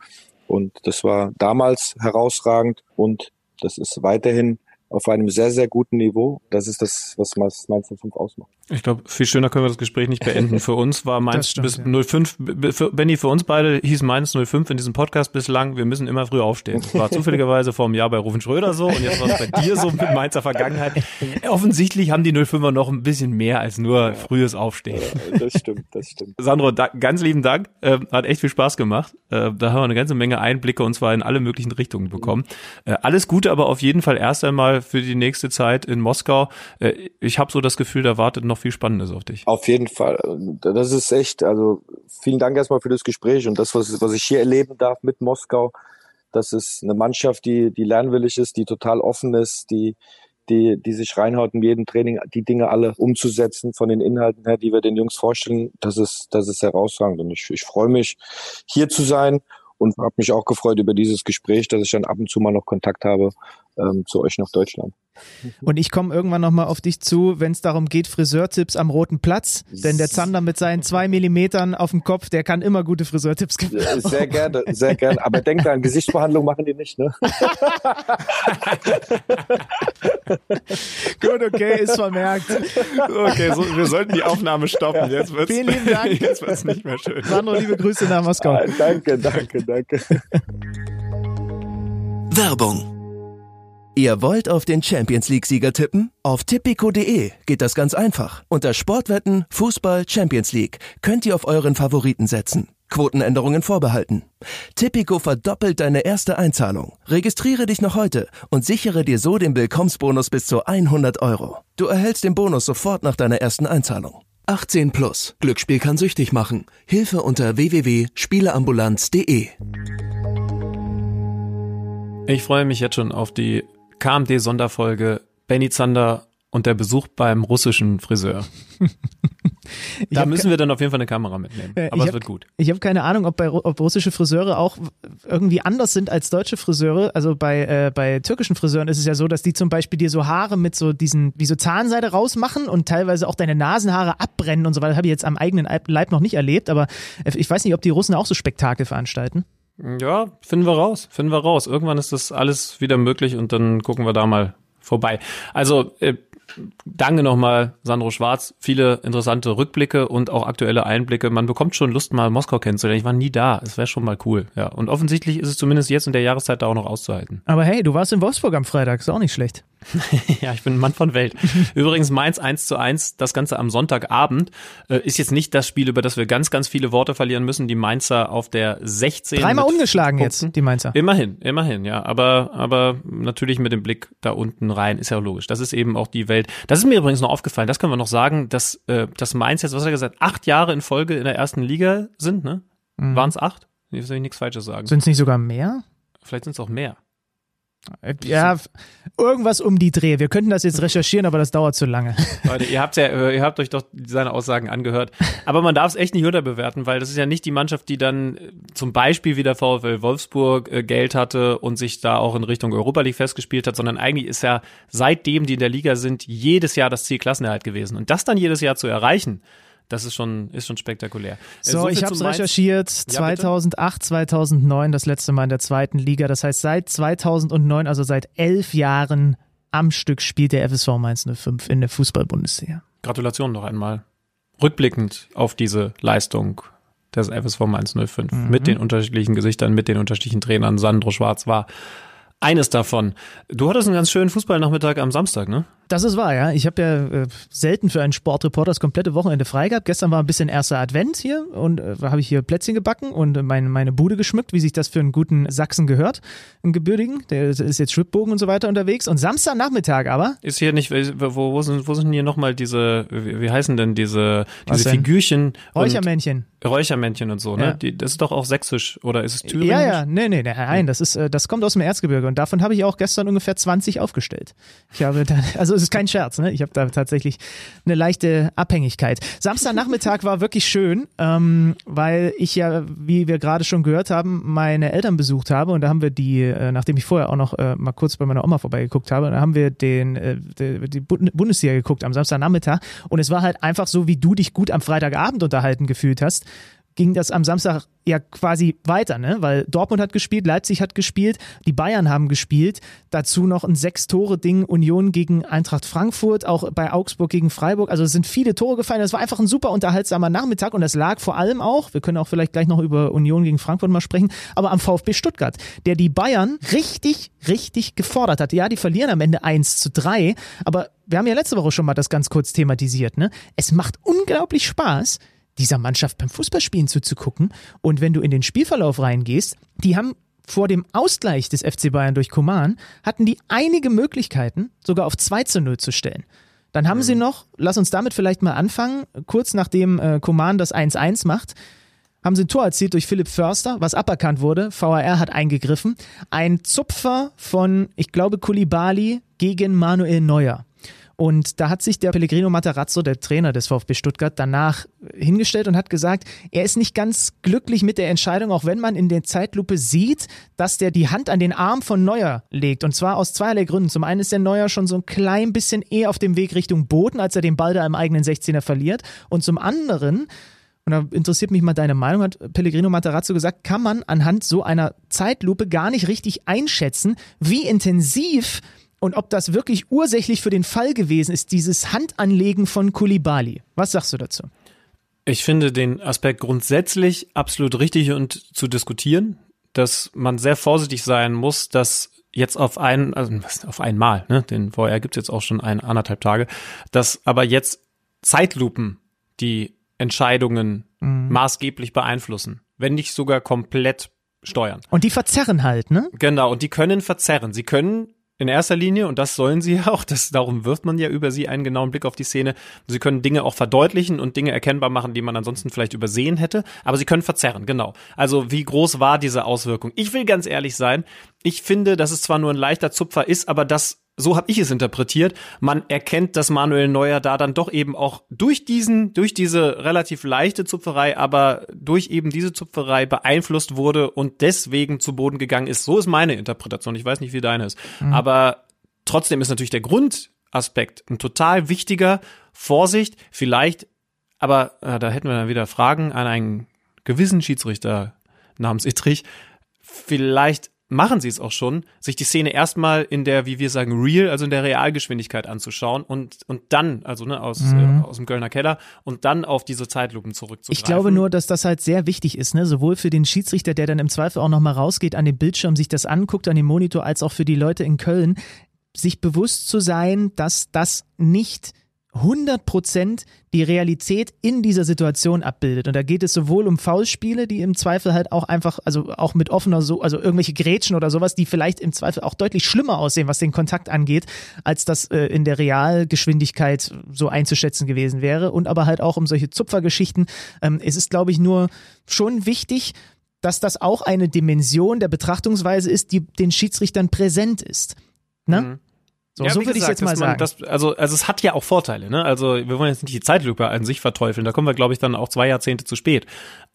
Und das war damals herausragend. Und das ist weiterhin auf einem sehr, sehr guten Niveau. Das ist das, was Mainz 05 ausmacht. Ich glaube, viel schöner können wir das Gespräch nicht beenden. Für uns war Mainz stimmt, bis ja. 05, für, Benny, für uns beide hieß Mainz 05 in diesem Podcast bislang, wir müssen immer früh aufstehen. Das war zufälligerweise vor einem Jahr bei Rufen Schröder so und jetzt war es bei dir so mit Mainzer Vergangenheit. Offensichtlich haben die 05er noch ein bisschen mehr als nur ja. frühes Aufstehen. Ja, das stimmt, das stimmt. Sandro, da, ganz lieben Dank. Äh, hat echt viel Spaß gemacht. Äh, da haben wir eine ganze Menge Einblicke und zwar in alle möglichen Richtungen bekommen. Äh, alles Gute aber auf jeden Fall erst einmal für die nächste Zeit in Moskau. Äh, ich habe so das Gefühl, da wartet noch viel Spannendes auf dich. Auf jeden Fall. Das ist echt, also vielen Dank erstmal für das Gespräch und das, was, was ich hier erleben darf mit Moskau. Das ist eine Mannschaft, die, die lernwillig ist, die total offen ist, die, die, die sich reinhaut, in jedem Training die Dinge alle umzusetzen von den Inhalten her, die wir den Jungs vorstellen. Das ist, das ist herausragend. Und ich, ich freue mich, hier zu sein und habe mich auch gefreut über dieses Gespräch, dass ich dann ab und zu mal noch Kontakt habe ähm, zu euch nach Deutschland. Und ich komme irgendwann nochmal auf dich zu, wenn es darum geht, Friseurtipps am Roten Platz. Denn der Zander mit seinen zwei Millimetern auf dem Kopf, der kann immer gute Friseurtipps geben. Sehr gerne, sehr gerne. Aber denk an, Gesichtsbehandlung machen die nicht, ne? Gut, okay, ist vermerkt. Okay, so, wir sollten die Aufnahme stoppen. Jetzt wird's, Vielen lieben Dank. Jetzt wird's nicht mehr schön. Sandro, liebe Grüße nach Moskau. Ah, danke, danke, danke. Werbung Ihr wollt auf den Champions League-Sieger tippen? Auf tipico.de geht das ganz einfach. Unter Sportwetten, Fußball, Champions League könnt ihr auf euren Favoriten setzen. Quotenänderungen vorbehalten. Tipico verdoppelt deine erste Einzahlung. Registriere dich noch heute und sichere dir so den Willkommensbonus bis zu 100 Euro. Du erhältst den Bonus sofort nach deiner ersten Einzahlung. 18 plus. Glücksspiel kann süchtig machen. Hilfe unter www.spieleambulanz.de. Ich freue mich jetzt schon auf die KMD-Sonderfolge Benny Zander und der Besuch beim russischen Friseur. da müssen wir dann auf jeden Fall eine Kamera mitnehmen. Äh, Aber es wird gut. Ich habe keine Ahnung, ob, bei, ob russische Friseure auch irgendwie anders sind als deutsche Friseure. Also bei, äh, bei türkischen Friseuren ist es ja so, dass die zum Beispiel dir so Haare mit so diesen, wie so Zahnseide rausmachen und teilweise auch deine Nasenhaare abbrennen und so weiter. Das habe ich jetzt am eigenen Leib noch nicht erlebt. Aber ich weiß nicht, ob die Russen auch so Spektakel veranstalten. Ja, finden wir raus, finden wir raus. Irgendwann ist das alles wieder möglich und dann gucken wir da mal vorbei. Also äh, danke nochmal, Sandro Schwarz. Viele interessante Rückblicke und auch aktuelle Einblicke. Man bekommt schon Lust, mal Moskau kennenzulernen. Ich war nie da. Es wäre schon mal cool. Ja. Und offensichtlich ist es zumindest jetzt in der Jahreszeit da auch noch auszuhalten. Aber hey, du warst in Wolfsburg am Freitag. Ist auch nicht schlecht. ja, ich bin ein Mann von Welt. Übrigens Mainz 1 zu 1, das Ganze am Sonntagabend, äh, ist jetzt nicht das Spiel, über das wir ganz, ganz viele Worte verlieren müssen. Die Mainzer auf der 16. Dreimal ungeschlagen jetzt, die Mainzer. Immerhin, immerhin, ja. Aber, aber natürlich mit dem Blick da unten rein, ist ja logisch. Das ist eben auch die Welt. Das ist mir übrigens noch aufgefallen, das können wir noch sagen, dass, äh, dass Mainz jetzt, was hat er gesagt, acht Jahre in Folge in der ersten Liga sind, ne? Mhm. Waren es acht? Ich will nichts Falsches sagen. Sind es nicht sogar mehr? Vielleicht sind es auch mehr. Ja, irgendwas um die Dreh. Wir könnten das jetzt recherchieren, aber das dauert zu lange. Leute, ihr habt ja, äh, ihr habt euch doch seine Aussagen angehört. Aber man darf es echt nicht unterbewerten, weil das ist ja nicht die Mannschaft, die dann äh, zum Beispiel wie der VfL Wolfsburg äh, Geld hatte und sich da auch in Richtung Europa League festgespielt hat, sondern eigentlich ist ja seitdem die in der Liga sind, jedes Jahr das Ziel Klassenerhalt gewesen. Und das dann jedes Jahr zu erreichen, das ist schon, ist schon spektakulär. So, so ich habe es recherchiert. Ja, 2008, 2009 das letzte Mal in der zweiten Liga. Das heißt, seit 2009, also seit elf Jahren am Stück spielt der FSV Mainz 05 in der Fußball-Bundesliga. Gratulation noch einmal. Rückblickend auf diese Leistung des FSV Mainz 05 mhm. mit den unterschiedlichen Gesichtern, mit den unterschiedlichen Trainern. Sandro Schwarz war eines davon. Du hattest einen ganz schönen Fußballnachmittag am Samstag, ne? Das ist wahr, ja. Ich habe ja äh, selten für einen Sportreporter das komplette Wochenende frei gehabt. Gestern war ein bisschen erster Advent hier und äh, habe ich hier Plätzchen gebacken und meine, meine Bude geschmückt, wie sich das für einen guten Sachsen gehört, einen gebürtigen. Der ist jetzt Schwibbogen und so weiter unterwegs. Und Samstagnachmittag aber. Ist hier nicht, wo, wo, sind, wo sind hier nochmal diese, wie, wie heißen denn diese, diese Figürchen? Räuchermännchen. Räuchermännchen und so, ne? Ja. Die, das ist doch auch sächsisch oder ist es thüringisch? Ja, ja, nee, nee, nee nein, das ist, äh, das kommt aus dem Erzgebirge und davon habe ich auch gestern ungefähr 20 aufgestellt. Ich habe dann, also es ist kein Scherz, ne? Ich habe da tatsächlich eine leichte Abhängigkeit. Samstagnachmittag war wirklich schön, ähm, weil ich ja, wie wir gerade schon gehört haben, meine Eltern besucht habe und da haben wir die, äh, nachdem ich vorher auch noch äh, mal kurz bei meiner Oma vorbeigeguckt habe, da haben wir den, äh, die, die Bundesliga geguckt am Samstagnachmittag und es war halt einfach so, wie du dich gut am Freitagabend unterhalten gefühlt hast ging das am Samstag ja quasi weiter, ne? Weil Dortmund hat gespielt, Leipzig hat gespielt, die Bayern haben gespielt, dazu noch ein Sechs-Tore-Ding Union gegen Eintracht Frankfurt, auch bei Augsburg gegen Freiburg. Also es sind viele Tore gefallen. Das war einfach ein super unterhaltsamer Nachmittag und das lag vor allem auch, wir können auch vielleicht gleich noch über Union gegen Frankfurt mal sprechen, aber am VfB Stuttgart, der die Bayern richtig, richtig gefordert hat. Ja, die verlieren am Ende 1 zu 3, aber wir haben ja letzte Woche schon mal das ganz kurz thematisiert, ne? Es macht unglaublich Spaß, dieser Mannschaft beim Fußballspielen zuzugucken. Und wenn du in den Spielverlauf reingehst, die haben vor dem Ausgleich des FC Bayern durch Koman, hatten die einige Möglichkeiten, sogar auf 2 zu 0 zu stellen. Dann haben mhm. sie noch, lass uns damit vielleicht mal anfangen, kurz nachdem äh, Koman das 1-1 macht, haben sie ein Tor erzielt durch Philipp Förster, was aberkannt wurde. VAR hat eingegriffen. Ein Zupfer von, ich glaube, Kulibali gegen Manuel Neuer. Und da hat sich der Pellegrino Matarazzo, der Trainer des VfB Stuttgart, danach hingestellt und hat gesagt, er ist nicht ganz glücklich mit der Entscheidung, auch wenn man in der Zeitlupe sieht, dass der die Hand an den Arm von Neuer legt. Und zwar aus zweierlei Gründen. Zum einen ist der Neuer schon so ein klein bisschen eher auf dem Weg Richtung Boden, als er den Ball da im eigenen 16er verliert. Und zum anderen und da interessiert mich mal deine Meinung, hat Pellegrino Matarazzo gesagt, kann man anhand so einer Zeitlupe gar nicht richtig einschätzen, wie intensiv und ob das wirklich ursächlich für den Fall gewesen ist, dieses Handanlegen von Kulibali. Was sagst du dazu? Ich finde den Aspekt grundsätzlich absolut richtig und zu diskutieren, dass man sehr vorsichtig sein muss, dass jetzt auf ein, also auf einmal, ne, den VR gibt's jetzt auch schon ein, anderthalb Tage, dass aber jetzt Zeitlupen die Entscheidungen mhm. maßgeblich beeinflussen, wenn nicht sogar komplett steuern. Und die verzerren halt, ne? Genau, und die können verzerren. Sie können in erster Linie, und das sollen sie ja auch, das, darum wirft man ja über sie einen genauen Blick auf die Szene. Sie können Dinge auch verdeutlichen und Dinge erkennbar machen, die man ansonsten vielleicht übersehen hätte, aber sie können verzerren, genau. Also wie groß war diese Auswirkung? Ich will ganz ehrlich sein, ich finde, dass es zwar nur ein leichter Zupfer ist, aber das so habe ich es interpretiert. Man erkennt, dass Manuel Neuer da dann doch eben auch durch diesen, durch diese relativ leichte Zupferei, aber durch eben diese Zupferei beeinflusst wurde und deswegen zu Boden gegangen ist. So ist meine Interpretation. Ich weiß nicht, wie deine ist. Mhm. Aber trotzdem ist natürlich der Grundaspekt ein total wichtiger. Vorsicht, vielleicht, aber äh, da hätten wir dann wieder Fragen an einen gewissen Schiedsrichter namens Ittrich. Vielleicht machen sie es auch schon, sich die Szene erstmal in der, wie wir sagen, Real, also in der Realgeschwindigkeit anzuschauen und, und dann, also ne, aus, mhm. äh, aus dem Kölner Keller und dann auf diese Zeitlupen zurückzugreifen. Ich glaube nur, dass das halt sehr wichtig ist, ne? sowohl für den Schiedsrichter, der dann im Zweifel auch nochmal rausgeht an den Bildschirm, sich das anguckt, an dem Monitor, als auch für die Leute in Köln, sich bewusst zu sein, dass das nicht 100% die Realität in dieser Situation abbildet. Und da geht es sowohl um Foulspiele, die im Zweifel halt auch einfach, also auch mit offener, so, also irgendwelche Grätschen oder sowas, die vielleicht im Zweifel auch deutlich schlimmer aussehen, was den Kontakt angeht, als das äh, in der Realgeschwindigkeit so einzuschätzen gewesen wäre. Und aber halt auch um solche Zupfergeschichten. Ähm, es ist, glaube ich, nur schon wichtig, dass das auch eine Dimension der Betrachtungsweise ist, die den Schiedsrichtern präsent ist. Ne? Mhm. So, ja, so würde ich jetzt mal sagen. Das, also, also es hat ja auch Vorteile, ne? Also wir wollen jetzt nicht die Zeitlupe an sich verteufeln, da kommen wir, glaube ich, dann auch zwei Jahrzehnte zu spät.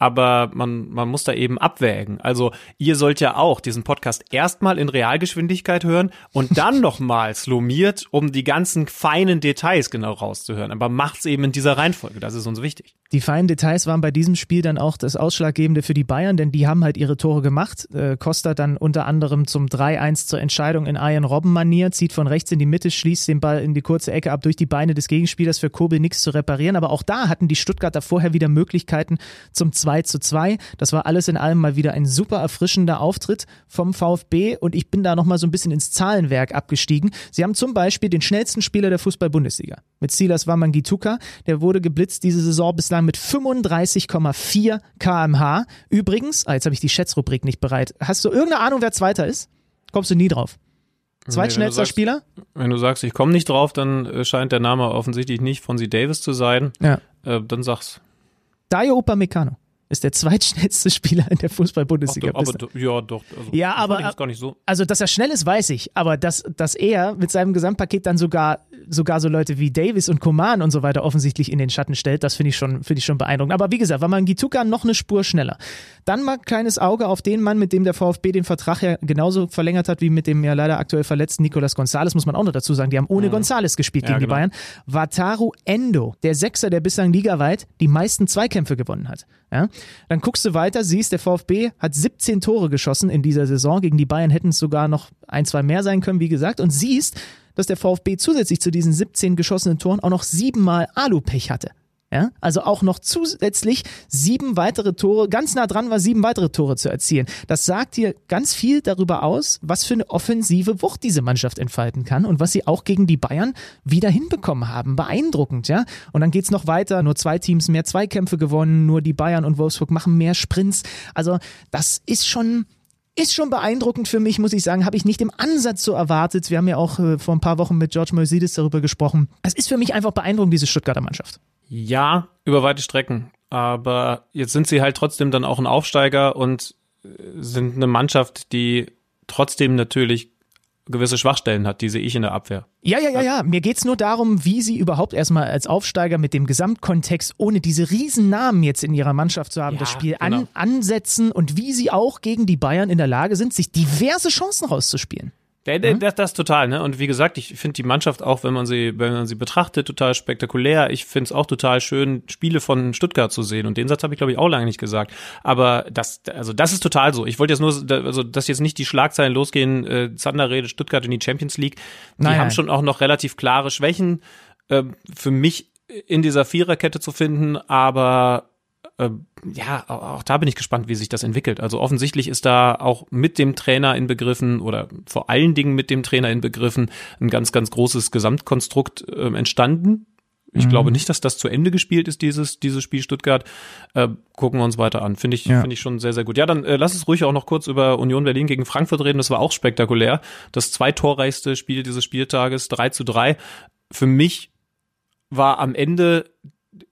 Aber man, man muss da eben abwägen. Also ihr sollt ja auch diesen Podcast erstmal in Realgeschwindigkeit hören und dann nochmal slomiert, um die ganzen feinen Details genau rauszuhören. Aber macht's eben in dieser Reihenfolge, das ist uns wichtig. Die feinen Details waren bei diesem Spiel dann auch das Ausschlaggebende für die Bayern, denn die haben halt ihre Tore gemacht. Äh, Costa dann unter anderem zum 3-1 zur Entscheidung in Ian Robben-Manier, zieht von rechts in die Mitte, schließt den Ball in die kurze Ecke ab durch die Beine des Gegenspielers für Kobel nichts zu reparieren. Aber auch da hatten die Stuttgarter vorher wieder Möglichkeiten zum 2 zu 2. Das war alles in allem mal wieder ein super erfrischender Auftritt vom VfB und ich bin da nochmal so ein bisschen ins Zahlenwerk abgestiegen. Sie haben zum Beispiel den schnellsten Spieler der Fußball-Bundesliga mit Silas Wamangituka. Der wurde geblitzt diese Saison bislang mit 35,4 kmh. Übrigens, ah, jetzt habe ich die Schätzrubrik nicht bereit. Hast du irgendeine Ahnung, wer Zweiter ist? Kommst du nie drauf. Zweitschnellster nee, Spieler? Wenn du sagst, ich komme nicht drauf, dann äh, scheint der Name offensichtlich nicht von Sie Davis zu sein. Ja. Äh, dann sag's. Dayo Upamecano ist der zweitschnellste Spieler in der Fußball-Bundesliga. Aber, ja, doch. Also, ja, aber gar nicht so. also, dass er schnell ist, weiß ich. Aber dass, dass er mit seinem Gesamtpaket dann sogar, sogar so Leute wie Davis und Koman und so weiter offensichtlich in den Schatten stellt, das finde ich schon, finde ich schon beeindruckend. Aber wie gesagt, war man Gituka noch eine Spur schneller. Dann mal kleines Auge auf den Mann, mit dem der VfB den Vertrag ja genauso verlängert hat wie mit dem ja leider aktuell verletzten Nicolas Gonzalez, muss man auch noch dazu sagen. Die haben ohne mhm. Gonzalez gespielt ja, gegen genau. die Bayern. Wataru Endo, der Sechser, der bislang ligaweit die meisten Zweikämpfe gewonnen hat. Ja? Dann guckst du weiter, siehst, der VfB hat 17 Tore geschossen in dieser Saison. Gegen die Bayern hätten es sogar noch ein, zwei mehr sein können, wie gesagt. Und siehst, dass der VfB zusätzlich zu diesen 17 geschossenen Toren auch noch siebenmal Alupech hatte. Ja, also auch noch zusätzlich sieben weitere Tore, ganz nah dran war, sieben weitere Tore zu erzielen. Das sagt dir ganz viel darüber aus, was für eine offensive Wucht diese Mannschaft entfalten kann und was sie auch gegen die Bayern wieder hinbekommen haben. Beeindruckend, ja. Und dann geht's noch weiter. Nur zwei Teams mehr Zweikämpfe gewonnen, nur die Bayern und Wolfsburg machen mehr Sprints. Also, das ist schon, ist schon beeindruckend für mich, muss ich sagen. Habe ich nicht im Ansatz so erwartet. Wir haben ja auch äh, vor ein paar Wochen mit George Moisidis darüber gesprochen. Es ist für mich einfach beeindruckend, diese Stuttgarter Mannschaft. Ja, über weite Strecken. Aber jetzt sind sie halt trotzdem dann auch ein Aufsteiger und äh, sind eine Mannschaft, die trotzdem natürlich gewisse Schwachstellen hat, die sehe ich in der Abwehr. Ja, ja, ja, ja. Mir geht's nur darum, wie sie überhaupt erstmal als Aufsteiger mit dem Gesamtkontext, ohne diese riesen Namen jetzt in ihrer Mannschaft zu haben, ja, das Spiel genau. an, ansetzen und wie sie auch gegen die Bayern in der Lage sind, sich diverse Chancen rauszuspielen. Mhm. das, das total, ne? Und wie gesagt, ich finde die Mannschaft auch, wenn man sie, wenn man sie betrachtet, total spektakulär. Ich finde es auch total schön, Spiele von Stuttgart zu sehen. Und den Satz habe ich, glaube ich, auch lange nicht gesagt. Aber das, also das ist total so. Ich wollte jetzt nur, also dass jetzt nicht die Schlagzeilen losgehen, äh, Zander redet Stuttgart in die Champions League. Die nein, haben schon auch noch relativ klare Schwächen äh, für mich in dieser Viererkette zu finden, aber ja, auch da bin ich gespannt, wie sich das entwickelt. Also offensichtlich ist da auch mit dem Trainer inbegriffen oder vor allen Dingen mit dem Trainer inbegriffen ein ganz, ganz großes Gesamtkonstrukt äh, entstanden. Ich mhm. glaube nicht, dass das zu Ende gespielt ist, dieses, dieses Spiel Stuttgart. Äh, gucken wir uns weiter an. Finde ich, ja. finde ich schon sehr, sehr gut. Ja, dann äh, lass es ruhig auch noch kurz über Union Berlin gegen Frankfurt reden. Das war auch spektakulär. Das zweitorreichste Spiel dieses Spieltages, 3 zu 3. Für mich war am Ende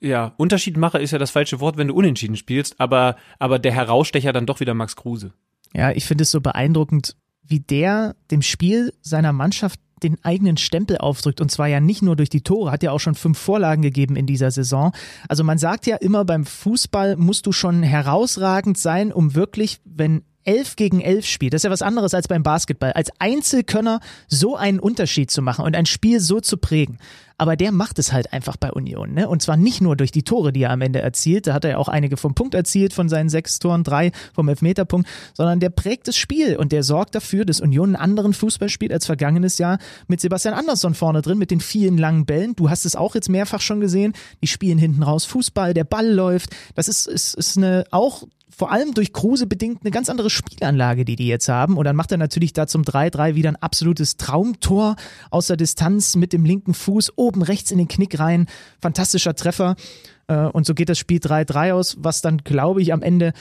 ja, Unterschiedmacher ist ja das falsche Wort, wenn du unentschieden spielst, aber, aber der Herausstecher dann doch wieder Max Kruse. Ja, ich finde es so beeindruckend, wie der dem Spiel seiner Mannschaft den eigenen Stempel aufdrückt und zwar ja nicht nur durch die Tore, hat ja auch schon fünf Vorlagen gegeben in dieser Saison. Also man sagt ja immer, beim Fußball musst du schon herausragend sein, um wirklich, wenn elf gegen elf spielt, das ist ja was anderes als beim Basketball, als Einzelkönner so einen Unterschied zu machen und ein Spiel so zu prägen. Aber der macht es halt einfach bei Union, ne? Und zwar nicht nur durch die Tore, die er am Ende erzielt, da hat er ja auch einige vom Punkt erzielt, von seinen sechs Toren, drei vom Elfmeterpunkt, sondern der prägt das Spiel und der sorgt dafür, dass Union einen anderen Fußball spielt als vergangenes Jahr mit Sebastian Andersson vorne drin, mit den vielen langen Bällen. Du hast es auch jetzt mehrfach schon gesehen. Die spielen hinten raus Fußball, der Ball läuft. Das ist, ist, ist eine auch vor allem durch Kruse bedingt eine ganz andere Spielanlage, die die jetzt haben. Und dann macht er natürlich da zum 3-3 wieder ein absolutes Traumtor aus der Distanz mit dem linken Fuß oben rechts in den Knick rein. Fantastischer Treffer. Äh, und so geht das Spiel 3-3 aus, was dann, glaube ich, am Ende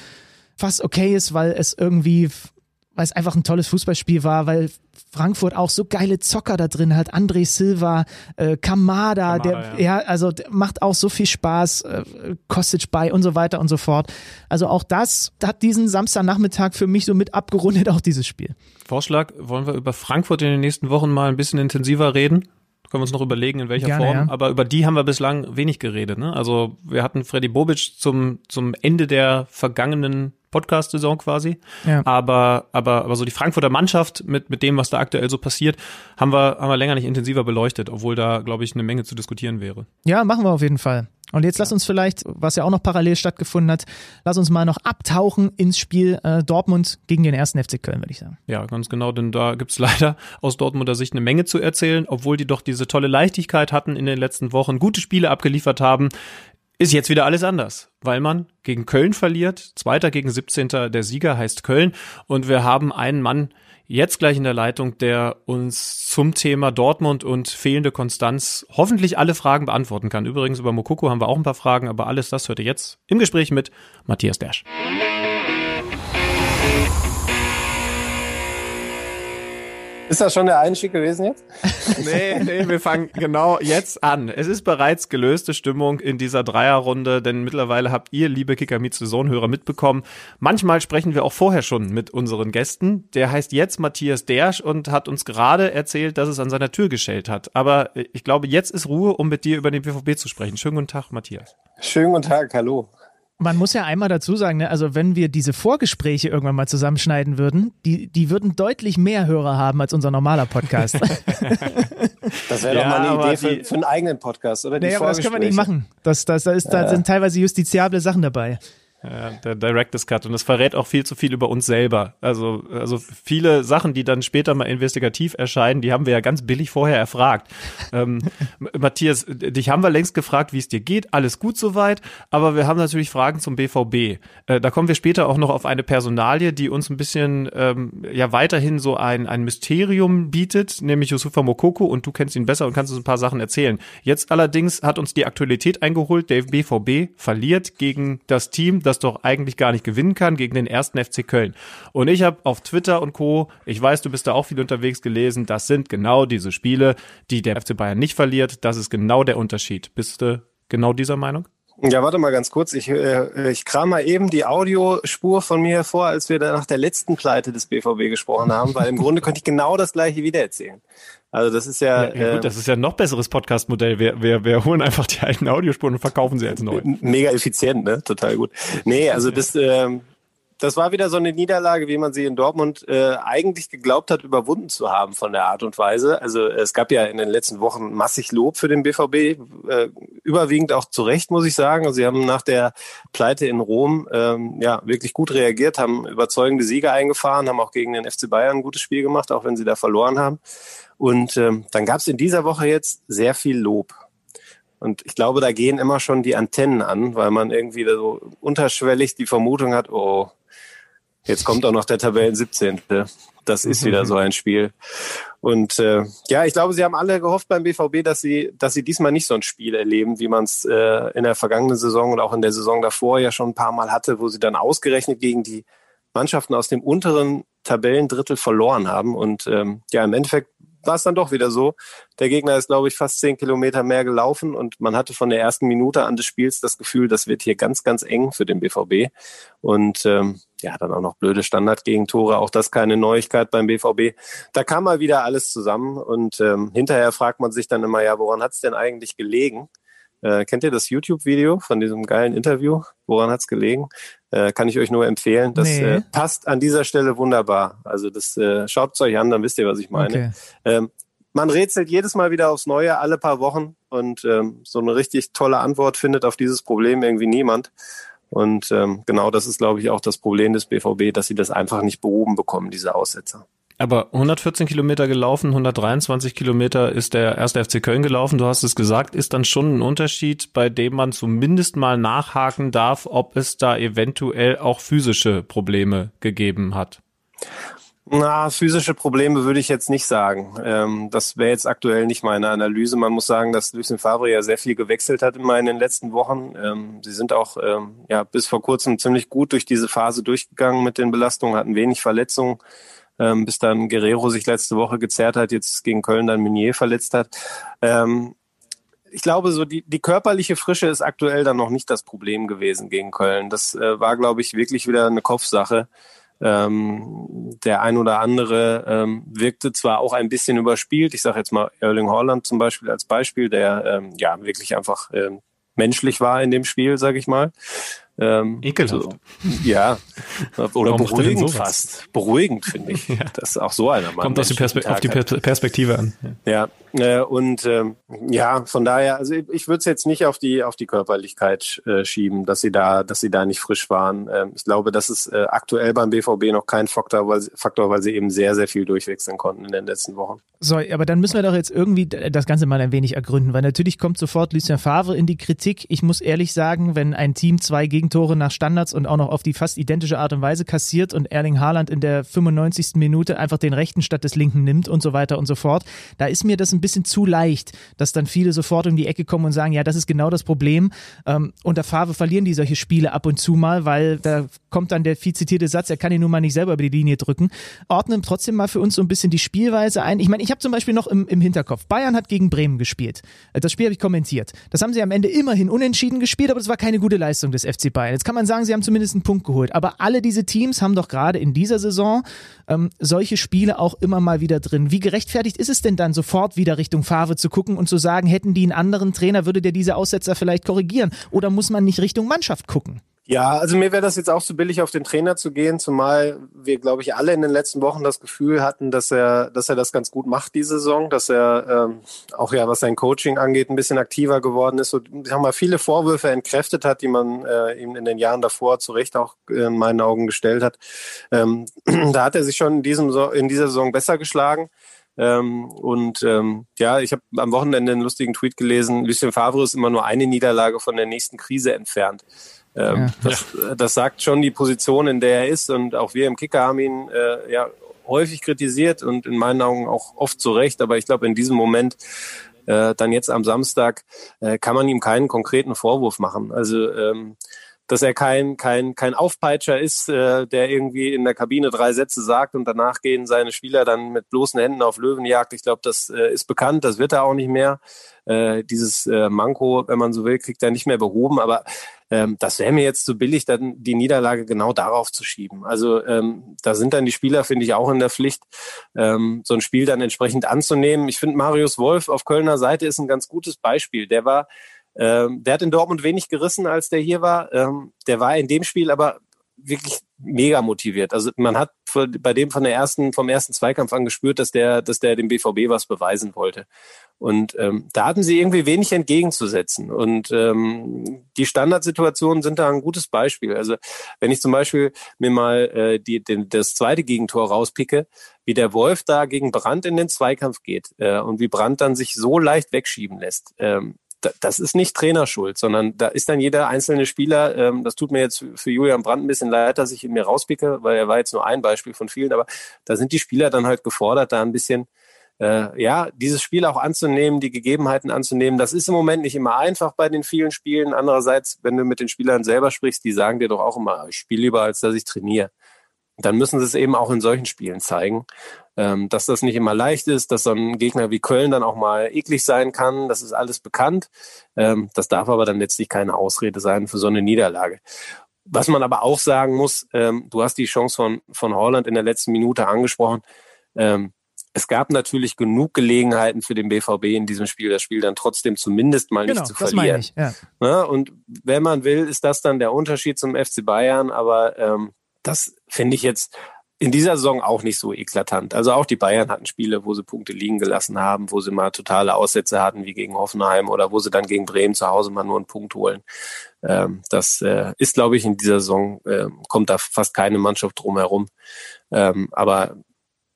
fast okay ist, weil es irgendwie weil es einfach ein tolles Fußballspiel war, weil Frankfurt auch so geile Zocker da drin hat. André Silva, äh, Kamada, Kamada, der, ja. also der macht auch so viel Spaß, äh, Kostic bei und so weiter und so fort. Also auch das hat diesen Samstagnachmittag für mich so mit abgerundet, auch dieses Spiel. Vorschlag, wollen wir über Frankfurt in den nächsten Wochen mal ein bisschen intensiver reden? Können wir uns noch überlegen, in welcher Gerne, Form. ja. Aber über die haben wir bislang wenig geredet. Ne? Also wir hatten Freddy Bobic zum, zum Ende der vergangenen Podcast-Saison quasi. Ja. Aber, aber, aber so die Frankfurter Mannschaft mit, mit dem, was da aktuell so passiert, haben wir, haben wir länger nicht intensiver beleuchtet, obwohl da, glaube ich, eine Menge zu diskutieren wäre. Ja, machen wir auf jeden Fall. Und jetzt lass uns vielleicht, was ja auch noch parallel stattgefunden hat, lass uns mal noch abtauchen ins Spiel äh, Dortmund gegen den ersten FC Köln, würde ich sagen. Ja, ganz genau, denn da gibt's leider aus Dortmunder Sicht eine Menge zu erzählen, obwohl die doch diese tolle Leichtigkeit hatten in den letzten Wochen, gute Spiele abgeliefert haben. Ist jetzt wieder alles anders, weil man gegen Köln verliert, Zweiter gegen 17. Der Sieger heißt Köln und wir haben einen Mann jetzt gleich in der Leitung, der uns zum Thema Dortmund und fehlende Konstanz hoffentlich alle Fragen beantworten kann. Übrigens über Mokoko haben wir auch ein paar Fragen, aber alles das hört ihr jetzt im Gespräch mit Matthias Dersch. Ist das schon der Einstieg gewesen jetzt? Nee, nee, wir fangen genau jetzt an. Es ist bereits gelöste Stimmung in dieser Dreierrunde, denn mittlerweile habt ihr, liebe Saisonhörer, mitbekommen. Manchmal sprechen wir auch vorher schon mit unseren Gästen. Der heißt jetzt Matthias Dersch und hat uns gerade erzählt, dass es an seiner Tür geschellt hat. Aber ich glaube, jetzt ist Ruhe, um mit dir über den BVB zu sprechen. Schönen guten Tag, Matthias. Schönen guten Tag, hallo. Man muss ja einmal dazu sagen, ne, also wenn wir diese Vorgespräche irgendwann mal zusammenschneiden würden, die, die würden deutlich mehr Hörer haben als unser normaler Podcast. Das wäre Ja, doch mal eine Idee für, die- für einen eigenen Podcast, oder? Die naja, aber das können wir nicht machen. Das, das, da, ist, da sind teilweise justiziable Sachen dabei. Ja, der Director's Cut. Und das verrät auch viel zu viel über uns selber. Also, also viele Sachen, die dann später mal investigativ erscheinen, die haben wir ja ganz billig vorher erfragt. ähm, Matthias, dich haben wir längst gefragt, wie es dir geht. Alles gut soweit. Aber wir haben natürlich Fragen zum BVB. Äh, da kommen wir später auch noch auf eine Personalie, die uns ein bisschen ähm, ja weiterhin so ein, ein Mysterium bietet, nämlich Yusufa Mokoko. Und du kennst ihn besser und kannst uns ein paar Sachen erzählen. Jetzt allerdings hat uns die Aktualität eingeholt. Der BVB verliert gegen das Team, das doch eigentlich gar nicht gewinnen kann, gegen den ersten FC Köln. Und ich habe auf Twitter und Co., ich weiß, du bist da auch viel unterwegs gelesen, das sind genau diese Spiele, die der FC Bayern nicht verliert. Das ist genau der Unterschied. Bist du genau dieser Meinung? Ja, warte mal ganz kurz. Ich, äh, ich kram mal eben die Audiospur von mir hervor, als wir da nach der letzten Pleite des BVB gesprochen haben, weil im Grunde könnte ich genau das gleiche wieder erzählen. Also das ist ja, Ja, ja, äh, gut, das ist ja ein noch besseres Podcast-Modell. Wir, wir, wir holen einfach die alten Audiospuren und verkaufen sie als neu. mega effizient, ne? Total gut. Nee, also das, ähm, das war wieder so eine Niederlage, wie man sie in Dortmund äh, eigentlich geglaubt hat, überwunden zu haben von der Art und Weise. Also es gab ja in den letzten Wochen massig Lob für den BVB, äh, überwiegend auch zu Recht, muss ich sagen. Also sie haben nach der Pleite in Rom ähm, ja wirklich gut reagiert, haben überzeugende Siege eingefahren, haben auch gegen den FC Bayern ein gutes Spiel gemacht, auch wenn sie da verloren haben. Und ähm, dann gab es in dieser Woche jetzt sehr viel Lob. Und ich glaube, da gehen immer schon die Antennen an, weil man irgendwie so unterschwellig die Vermutung hat, oh, jetzt kommt auch noch der Tabellen 17. Das ist wieder so ein Spiel. Und äh, ja, ich glaube, sie haben alle gehofft beim BVB, dass sie, dass sie diesmal nicht so ein Spiel erleben, wie man es äh, in der vergangenen Saison und auch in der Saison davor ja schon ein paar Mal hatte, wo sie dann ausgerechnet gegen die Mannschaften aus dem unteren Tabellendrittel verloren haben. Und ähm, ja, im Endeffekt war es dann doch wieder so. Der Gegner ist, glaube ich, fast zehn Kilometer mehr gelaufen und man hatte von der ersten Minute an des Spiels das Gefühl, das wird hier ganz, ganz eng für den BVB. Und ähm, ja, dann auch noch blöde Standardgegentore, auch das keine Neuigkeit beim BVB. Da kam mal wieder alles zusammen und ähm, hinterher fragt man sich dann immer, ja, woran hat es denn eigentlich gelegen? Äh, kennt ihr das YouTube-Video von diesem geilen Interview? Woran hat's gelegen? Äh, kann ich euch nur empfehlen. Das Nee. äh, passt an dieser Stelle wunderbar. Also das äh, schaut's euch an, dann wisst ihr, was ich meine. Okay. Ähm, man rätselt jedes Mal wieder aufs Neue, alle paar Wochen. Und ähm, so eine richtig tolle Antwort findet auf dieses Problem irgendwie niemand. Und ähm, genau das ist, glaube ich, auch das Problem des BVB, dass sie das einfach nicht behoben bekommen, diese Aussetzer. Aber 114 Kilometer gelaufen, 123 Kilometer ist der erste FC Köln gelaufen. Du hast es gesagt, ist dann schon ein Unterschied, bei dem man zumindest mal nachhaken darf, ob es da eventuell auch physische Probleme gegeben hat. Na, physische Probleme würde ich jetzt nicht sagen. Ähm, das wäre jetzt aktuell nicht meine Analyse. Man muss sagen, dass Lucien Favre ja sehr viel gewechselt hat in den letzten Wochen. Ähm, sie sind auch ähm, ja bis vor kurzem ziemlich gut durch diese Phase durchgegangen mit den Belastungen, hatten wenig Verletzungen, ähm, bis dann Guerrero sich letzte Woche gezerrt hat, jetzt gegen Köln dann Meunier verletzt hat. Ähm, ich glaube, so die, die körperliche Frische ist aktuell dann noch nicht das Problem gewesen gegen Köln. Das äh, war, glaube ich, wirklich wieder eine Kopfsache. Ähm, der ein oder andere ähm, wirkte zwar auch ein bisschen überspielt. Ich sage jetzt mal Erling Holland zum Beispiel als Beispiel, der ähm, ja wirklich einfach ähm, menschlich war in dem Spiel, sage ich mal. Ähm, Ekelhaft. So, ja, oder beruhigend fast. Beruhigend, finde ich. ja. Das ist auch so einer Mann. Kommt aus die Perspe auf die Perspektive an. Ja, ja äh, und ähm, ja, von daher, also ich, ich würde es jetzt nicht auf die auf die Körperlichkeit äh, schieben, dass sie da, dass sie da nicht frisch waren. Ähm, ich glaube, das ist äh, aktuell beim BVB noch kein Faktor weil, Faktor, weil sie eben sehr, sehr viel durchwechseln konnten in den letzten Wochen. So, aber dann müssen wir doch jetzt irgendwie das Ganze mal ein wenig ergründen, weil natürlich kommt sofort Lucien Favre in die Kritik. Ich muss ehrlich sagen, wenn ein Team zwei gegen Gegentore nach Standards und auch noch auf die fast identische Art und Weise kassiert und Erling Haaland in der 95. Minute einfach den rechten statt des linken nimmt und so weiter und so fort. Da ist mir das ein bisschen zu leicht, dass dann viele sofort um die Ecke kommen und sagen, ja, das ist genau das Problem. Ähm, unter Favre verlieren die solche Spiele ab und zu mal, weil da kommt dann der viel zitierte Satz, er kann ihn nun mal nicht selber über die Linie drücken. Ordnen trotzdem mal für uns so ein bisschen die Spielweise ein. Ich meine, ich habe zum Beispiel noch im, im Hinterkopf, Bayern hat gegen Bremen gespielt. Das Spiel habe ich kommentiert. Das haben sie am Ende immerhin unentschieden gespielt, aber das war keine gute Leistung des FC Bayern. Bayern. Jetzt kann man sagen, sie haben zumindest einen Punkt geholt. Aber alle diese Teams haben doch gerade in dieser Saison ähm, solche Spiele auch immer mal wieder drin. Wie gerechtfertigt ist es denn dann, sofort wieder Richtung Favre zu gucken und zu sagen, hätten die einen anderen Trainer, würde der diese Aussetzer vielleicht korrigieren? Oder muss man nicht Richtung Mannschaft gucken? Ja, also mir wäre das jetzt auch zu billig, auf den Trainer zu gehen, zumal wir, glaube ich, alle in den letzten Wochen das Gefühl hatten, dass er, dass er das ganz gut macht, diese Saison, dass er ähm, auch ja, was sein Coaching angeht, ein bisschen aktiver geworden ist und haben mal viele Vorwürfe entkräftet hat, die man äh, ihm in den Jahren davor zu Recht auch in meinen Augen gestellt hat. Ähm, da hat er sich schon in diesem in dieser Saison besser geschlagen. Ähm, und ähm, ja, ich habe am Wochenende einen lustigen Tweet gelesen. Lucien Favre ist immer nur eine Niederlage von der nächsten Krise entfernt. Ähm, ja. Das, das, sagt schon die Position, in der er ist. Und auch wir im Kicker haben ihn äh, ja häufig kritisiert und in meinen Augen auch oft zu Recht. Aber ich glaube, in diesem Moment äh, dann jetzt am Samstag äh, kann man ihm keinen konkreten Vorwurf machen. Also ähm, dass er kein, kein, kein Aufpeitscher ist, äh, der irgendwie in der Kabine drei Sätze sagt und danach gehen seine Spieler dann mit bloßen Händen auf Löwenjagd. Ich glaube, das äh, ist bekannt, das wird er auch nicht mehr. Äh, dieses äh, Manko, wenn man so will, kriegt er nicht mehr behoben. Aber ähm, das wäre mir jetzt zu billig, dann die Niederlage genau darauf zu schieben. Also ähm, da sind dann die Spieler, finde ich, auch in der Pflicht, ähm, so ein Spiel dann entsprechend anzunehmen. Ich finde, Marius Wolf auf Kölner Seite ist ein ganz gutes Beispiel. Der war ähm, der hat in Dortmund wenig gerissen, als der hier war. Ähm, der war in dem Spiel aber wirklich mega motiviert. Also man hat bei dem von der ersten, vom ersten Zweikampf an gespürt, dass der, dass der dem BVB was beweisen wollte. Und ähm, da hatten sie irgendwie wenig entgegenzusetzen. Und ähm, die Standardsituationen sind da ein gutes Beispiel. Also wenn ich zum Beispiel mir mal äh, die, den, das zweite Gegentor rauspicke, wie der Wolf da gegen Brand in den Zweikampf geht äh, und wie Brand dann sich so leicht wegschieben lässt. Ähm, das ist nicht Trainerschuld, sondern da ist dann jeder einzelne Spieler, ähm, das tut mir jetzt für Julian Brandt ein bisschen leid, dass ich ihn mir rauspicke, weil er war jetzt nur ein Beispiel von vielen, aber da sind die Spieler dann halt gefordert, da ein bisschen äh, ja, dieses Spiel auch anzunehmen, die Gegebenheiten anzunehmen. Das ist im Moment nicht immer einfach bei den vielen Spielen. Andererseits, wenn du mit den Spielern selber sprichst, die sagen dir doch auch immer, ich spiele lieber, als dass ich trainiere dann müssen sie es eben auch in solchen Spielen zeigen, ähm, dass das nicht immer leicht ist, dass so ein Gegner wie Köln dann auch mal eklig sein kann. Das ist alles bekannt. Ähm, das darf aber dann letztlich keine Ausrede sein für so eine Niederlage. Was man aber auch sagen muss, ähm, du hast die Chance von, von Holland in der letzten Minute angesprochen. Ähm, es gab natürlich genug Gelegenheiten für den BVB in diesem Spiel, das Spiel dann trotzdem zumindest mal genau, nicht zu verlieren. Ich, ja. Ja, und wenn man will, ist das dann der Unterschied zum FC Bayern, aber ähm, das finde ich jetzt in dieser Saison auch nicht so eklatant. Also auch die Bayern hatten Spiele, wo sie Punkte liegen gelassen haben, wo sie mal totale Aussätze hatten, wie gegen Hoffenheim oder wo sie dann gegen Bremen zu Hause mal nur einen Punkt holen. Ähm, das äh, ist, glaube ich, in dieser Saison, äh, kommt da fast keine Mannschaft drum herum. Ähm, aber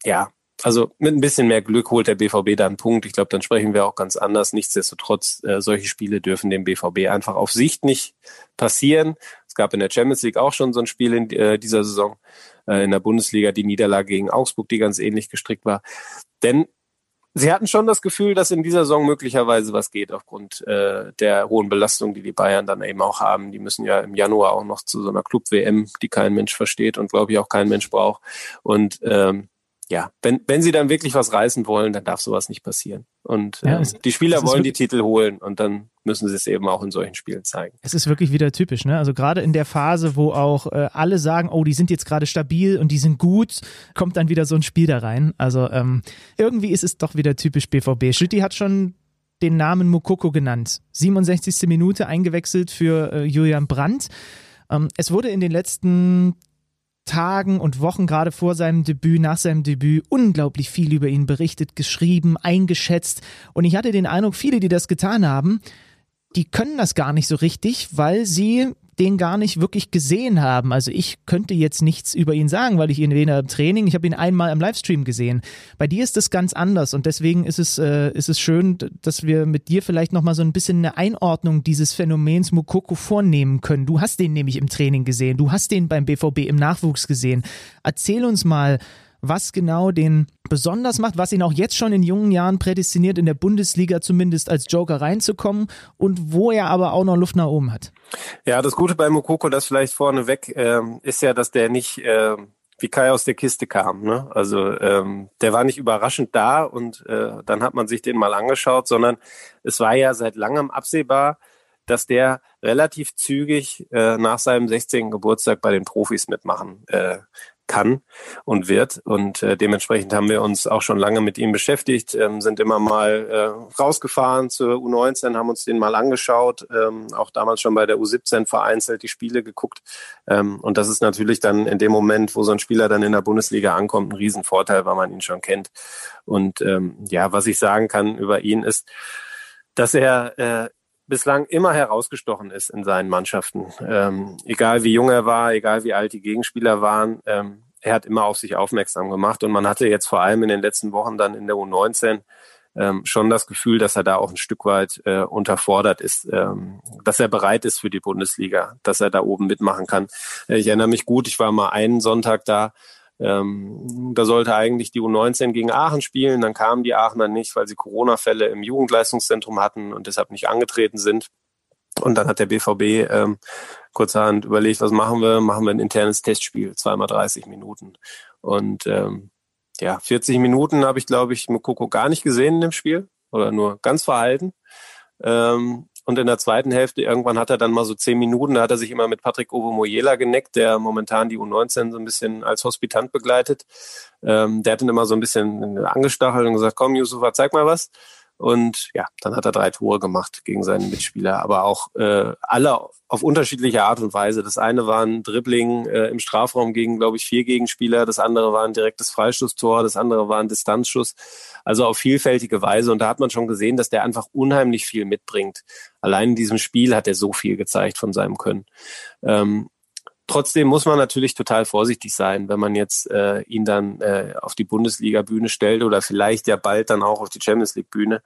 ja, also mit ein bisschen mehr Glück holt der BVB da einen Punkt. Ich glaube, dann sprechen wir auch ganz anders. Nichtsdestotrotz, äh, solche Spiele dürfen dem BVB einfach auf Sicht nicht passieren. Es gab in der Champions League auch schon so ein Spiel in äh, dieser Saison. Äh, in der Bundesliga die Niederlage gegen Augsburg, die ganz ähnlich gestrickt war. Denn Sie hatten schon das Gefühl, dass in dieser Saison möglicherweise was geht aufgrund äh, der hohen Belastung, die die Bayern dann eben auch haben. Die müssen ja im Januar auch noch zu so einer Club-WM, die kein Mensch versteht und glaube ich auch kein Mensch braucht. Und ähm, ja, wenn, wenn sie dann wirklich was reißen wollen, dann darf sowas nicht passieren. Und ja, ähm, die Spieler wollen die Titel holen und dann müssen sie es eben auch in solchen Spielen zeigen. Es ist wirklich wieder typisch, ne? Also gerade in der Phase, wo auch äh, alle sagen, oh, die sind jetzt gerade stabil und die sind gut, kommt dann wieder so ein Spiel da rein. Also ähm, irgendwie ist es doch wieder typisch BVB. Schütti hat schon den Namen Mukoko genannt. 67. Minute eingewechselt für äh, Julian Brandt. Ähm, es wurde in den letzten Tagen und Wochen gerade vor seinem Debüt, nach seinem Debüt unglaublich viel über ihn berichtet, geschrieben, eingeschätzt. Und ich hatte den Eindruck, viele, die das getan haben, die können das gar nicht so richtig, weil sie den gar nicht wirklich gesehen haben. Also ich könnte jetzt nichts über ihn sagen, weil ich ihn weder im Training, ich habe ihn einmal im Livestream gesehen. Bei dir ist das ganz anders und deswegen ist es, äh, ist es schön, dass wir mit dir vielleicht nochmal so ein bisschen eine Einordnung dieses Phänomens Mukoko vornehmen können. Du hast den nämlich im Training gesehen, du hast den beim BVB im Nachwuchs gesehen. Erzähl uns mal, was genau den besonders macht, was ihn auch jetzt schon in jungen Jahren prädestiniert, in der Bundesliga zumindest als Joker reinzukommen und wo er aber auch noch Luft nach oben hat. Ja, das Gute bei Mokoko, das vielleicht vorneweg, äh, ist ja, dass der nicht äh, wie Kai aus der Kiste kam. Ne? Also ähm, der war nicht überraschend da und äh, dann hat man sich den mal angeschaut, sondern es war ja seit langem absehbar, dass der relativ zügig äh, nach seinem 16. Geburtstag bei den Profis mitmachen äh, kann und wird. Und äh, dementsprechend haben wir uns auch schon lange mit ihm beschäftigt, ähm, sind immer mal äh, rausgefahren zur U19, haben uns den mal angeschaut, ähm, auch damals schon bei der U17 vereinzelt die Spiele geguckt. Ähm, und das ist natürlich dann in dem Moment, wo so ein Spieler dann in der Bundesliga ankommt, ein Riesenvorteil, weil man ihn schon kennt. Und ähm, ja, was ich sagen kann über ihn ist, dass er äh, bislang immer herausgestochen ist in seinen Mannschaften. Ähm, egal wie jung er war, egal wie alt die Gegenspieler waren, ähm, er hat immer auf sich aufmerksam gemacht und man hatte jetzt vor allem in den letzten Wochen dann in der U19 ähm, schon das Gefühl, dass er da auch ein Stück weit äh, unterfordert ist, ähm, dass er bereit ist für die Bundesliga, dass er da oben mitmachen kann. Äh, ich erinnere mich gut, ich war mal einen Sonntag da, ähm, da sollte eigentlich die U19 gegen Aachen spielen. Dann kamen die Aachener nicht, weil sie Corona-Fälle im Jugendleistungszentrum hatten und deshalb nicht angetreten sind. Und dann hat der BVB ähm, kurzerhand überlegt, was machen wir? Machen wir ein internes Testspiel, zweimal 30 Minuten. Und ähm, ja, 40 Minuten habe ich, glaube ich, Mokoko gar nicht gesehen in dem Spiel oder nur ganz verhalten. Ähm, und in der zweiten Hälfte, irgendwann hat er dann mal so zehn Minuten, da hat er sich immer mit Patrick Ovomoyela geneckt, der momentan die U19 so ein bisschen als Hospitant begleitet. Ähm, der hat ihn immer so ein bisschen angestachelt und gesagt, komm Yusufa, zeig mal was. Und ja, dann hat er drei Tore gemacht gegen seinen Mitspieler, aber auch äh, alle auf unterschiedliche Art und Weise. Das eine war ein Dribbling äh, im Strafraum gegen, glaube ich, vier Gegenspieler. Das andere war ein direktes Freistoßtor. Das andere war ein Distanzschuss. Also auf vielfältige Weise. Und da hat man schon gesehen, dass der einfach unheimlich viel mitbringt. Allein in diesem Spiel hat er so viel gezeigt von seinem Können. Ähm, Trotzdem muss man natürlich total vorsichtig sein, wenn man jetzt äh, ihn dann äh, auf die Bundesliga-Bühne stellt oder vielleicht ja bald dann auch auf die Champions League-Bühne.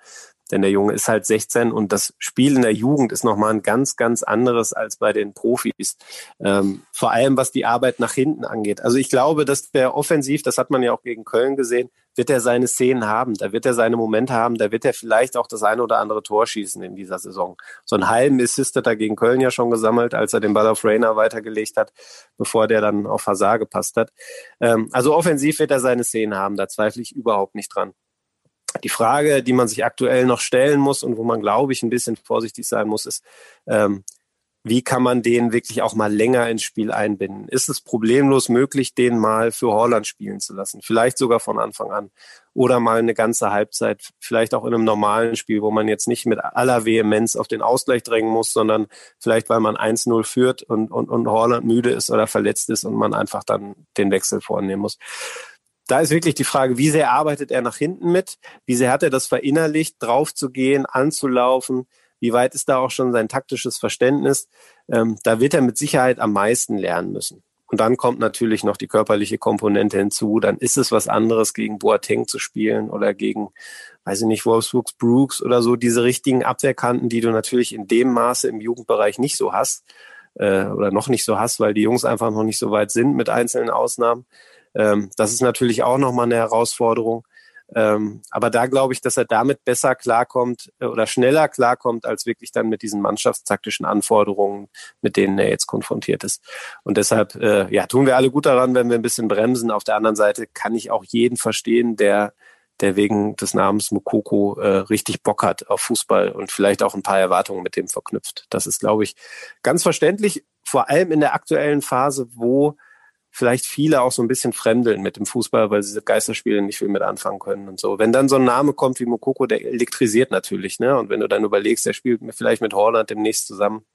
Denn der Junge ist halt 16 und das Spiel in der Jugend ist nochmal ein ganz, ganz anderes als bei den Profis. Ähm, vor allem was die Arbeit nach hinten angeht. Also ich glaube, dass der offensiv, das hat man ja auch gegen Köln gesehen, wird er seine Szenen haben, da wird er seine Momente haben, da wird er vielleicht auch das eine oder andere Tor schießen in dieser Saison. So einen halben Assist hat er gegen Köln ja schon gesammelt, als er den Ball auf Rainer weitergelegt hat, bevor der dann auf Hazard gepasst hat. Ähm, also offensiv wird er seine Szenen haben, da zweifle ich überhaupt nicht dran. Die Frage, die man sich aktuell noch stellen muss und wo man, glaube ich, ein bisschen vorsichtig sein muss, ist, ähm, wie kann man den wirklich auch mal länger ins Spiel einbinden? Ist es problemlos möglich, den mal für Holland spielen zu lassen? Vielleicht sogar von Anfang an. Oder mal eine ganze Halbzeit, vielleicht auch in einem normalen Spiel, wo man jetzt nicht mit aller Vehemenz auf den Ausgleich drängen muss, sondern vielleicht, weil man 1-0 führt und, und, und Holland müde ist oder verletzt ist und man einfach dann den Wechsel vornehmen muss da ist wirklich die Frage, wie sehr arbeitet er nach hinten mit? Wie sehr hat er das verinnerlicht, drauf zu gehen, anzulaufen? Wie weit ist da auch schon sein taktisches Verständnis? Ähm, da wird er mit Sicherheit am meisten lernen müssen. Und dann kommt natürlich noch die körperliche Komponente hinzu. Dann ist es was anderes, gegen Boateng zu spielen oder gegen, weiß ich nicht, Wolfsburgs Brooks oder so, diese richtigen Abwehrkanten, die du natürlich in dem Maße im Jugendbereich nicht so hast. äh, oder noch nicht so hast, weil die Jungs einfach noch nicht so weit sind mit einzelnen Ausnahmen. Ähm, das ist natürlich auch nochmal eine Herausforderung. Ähm, aber da glaube ich, dass er damit besser klarkommt äh, oder schneller klarkommt, als wirklich dann mit diesen mannschaftstaktischen Anforderungen, mit denen er jetzt konfrontiert ist. Und deshalb, äh, ja, tun wir alle gut daran, wenn wir ein bisschen bremsen. Auf der anderen Seite kann ich auch jeden verstehen, der der wegen des Namens Mukoko äh, richtig Bock hat auf Fußball und vielleicht auch ein paar Erwartungen mit dem verknüpft. Das ist, glaube ich, ganz verständlich, vor allem in der aktuellen Phase, wo vielleicht viele auch so ein bisschen fremdeln mit dem Fußball, weil sie Geisterspiele nicht viel mit anfangen können und so. Wenn dann so ein Name kommt wie Mokoko, der elektrisiert natürlich, ne? Und wenn du dann überlegst, der spielt vielleicht mit Holland demnächst zusammen,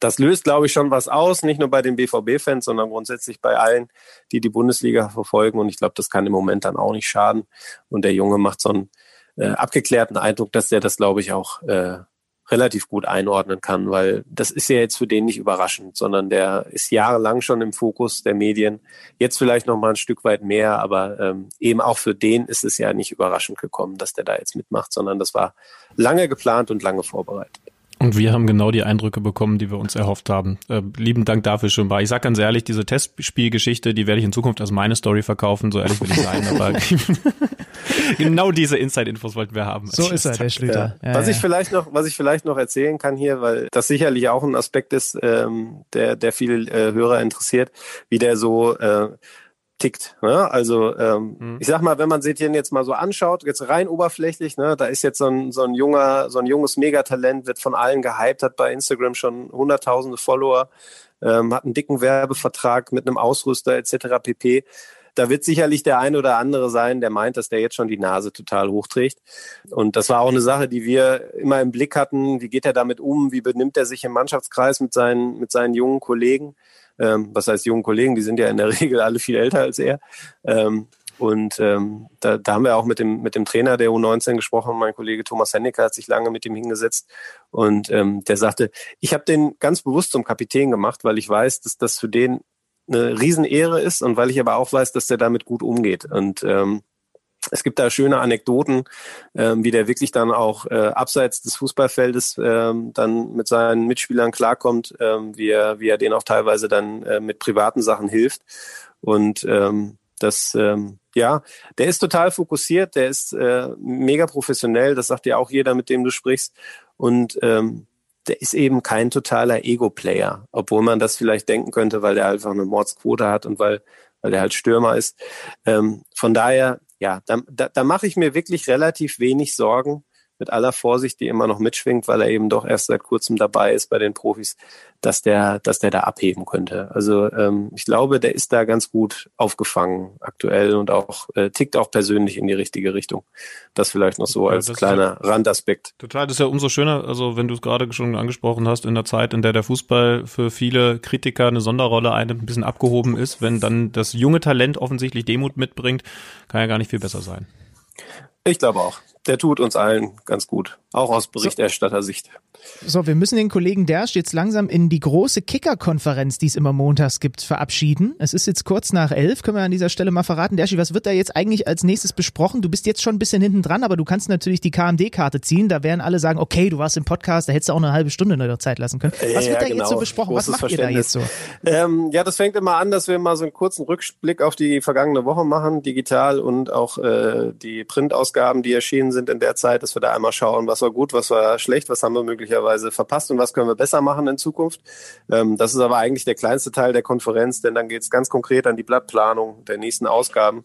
das löst, glaube ich, schon was aus, nicht nur bei den BVB-Fans, sondern grundsätzlich bei allen, die die Bundesliga verfolgen. Und ich glaube, das kann im Moment dann auch nicht schaden. Und der Junge macht so einen äh, abgeklärten Eindruck, dass der das, glaube ich, auch äh, relativ gut einordnen kann, weil das ist ja jetzt für den nicht überraschend, sondern der ist jahrelang schon im Fokus der Medien. Jetzt vielleicht noch mal ein Stück weit mehr, aber ähm, eben auch für den ist es ja nicht überraschend gekommen, dass der da jetzt mitmacht, sondern das war lange geplant und lange vorbereitet. Und wir haben genau die Eindrücke bekommen, die wir uns erhofft haben. Äh, lieben Dank dafür schon mal. Ich sag ganz ehrlich, diese Testspielgeschichte, die werde ich in Zukunft als meine Story verkaufen, so ehrlich will ich sein, aber genau diese Inside-Infos wollten wir haben. So ist er, der Schlüter. Ja. Ja, was ja. ich vielleicht noch, was ich vielleicht noch erzählen kann hier, weil das sicherlich auch ein Aspekt ist, ähm, der, der viele äh, Hörer interessiert, wie der so äh, tickt. Ne? Also ähm, mhm. ich sag mal, wenn man sich den jetzt mal so anschaut, jetzt rein oberflächlich, ne, da ist jetzt so ein, so ein junger, so ein junges Megatalent, wird von allen gehypt, hat bei Instagram schon hunderttausende Follower, ähm, hat einen dicken Werbevertrag mit einem Ausrüster etc. pp. Da wird sicherlich der eine oder andere sein, der meint, dass der jetzt schon die Nase total hochträgt. Und das war auch eine Sache, die wir immer im Blick hatten. Wie geht er damit um? Wie benimmt er sich im Mannschaftskreis mit seinen, mit seinen jungen Kollegen? Ähm, was heißt jungen Kollegen? Die sind ja in der Regel alle viel älter als er. Ähm, und ähm, da, da haben wir auch mit dem, mit dem Trainer der U19 gesprochen. Mein Kollege Thomas Hennecker hat sich lange mit ihm hingesetzt und ähm, der sagte, ich habe den ganz bewusst zum Kapitän gemacht, weil ich weiß, dass das für den eine Riesenehre ist und weil ich aber auch weiß, dass der damit gut umgeht. Und ähm, es gibt da schöne Anekdoten, ähm, wie der wirklich dann auch äh, abseits des Fußballfeldes ähm, dann mit seinen Mitspielern klarkommt, ähm, wie, er, wie er denen auch teilweise dann äh, mit privaten Sachen hilft. Und ähm, das, ähm, ja, der ist total fokussiert, der ist äh, mega professionell, das sagt ja auch jeder, mit dem du sprichst. Und ähm, der ist eben kein totaler Ego-Player, obwohl man das vielleicht denken könnte, weil der einfach eine Mordsquote hat und weil, weil der halt Stürmer ist. Ähm, von daher, ja, da, da, da mache ich mir wirklich relativ wenig Sorgen mit aller Vorsicht, die immer noch mitschwingt, weil er eben doch erst seit kurzem dabei ist bei den Profis, dass der, dass der da abheben könnte. Also ähm, ich glaube, der ist da ganz gut aufgefangen aktuell und auch äh, tickt auch persönlich in die richtige Richtung. Das vielleicht noch so als ja, kleiner ja, Randaspekt. Total, das ist ja umso schöner, also wenn du es gerade schon angesprochen hast, in der Zeit, in der der Fußball für viele Kritiker eine Sonderrolle einnimmt, ein bisschen abgehoben ist, wenn dann das junge Talent offensichtlich Demut mitbringt, kann ja gar nicht viel besser sein. Ich glaube auch der tut uns allen ganz gut, auch aus Berichterstattersicht. So, wir müssen den Kollegen Dersch jetzt langsam in die große Kicker-Konferenz, die es immer montags gibt, verabschieden. Es ist jetzt kurz nach elf, können wir an dieser Stelle mal verraten. Derschi, was wird da jetzt eigentlich als nächstes besprochen? Du bist jetzt schon ein bisschen hinten dran, aber du kannst natürlich die KMD-Karte ziehen. Da werden alle sagen, okay, du warst im Podcast, da hättest du auch eine halbe Stunde noch Zeit lassen können. Was wird ja, da genau. jetzt so besprochen? Großes was macht ihr da jetzt so? Ähm, ja, das fängt immer an, dass wir mal so einen kurzen Rückblick auf die vergangene Woche machen, digital und auch äh, die Printausgaben, die erschienen sind in der Zeit, dass wir da einmal schauen, was war gut, was war schlecht, was haben wir möglicherweise verpasst und was können wir besser machen in Zukunft. Ähm, das ist aber eigentlich der kleinste Teil der Konferenz, denn dann geht es ganz konkret an die Blattplanung der nächsten Ausgaben.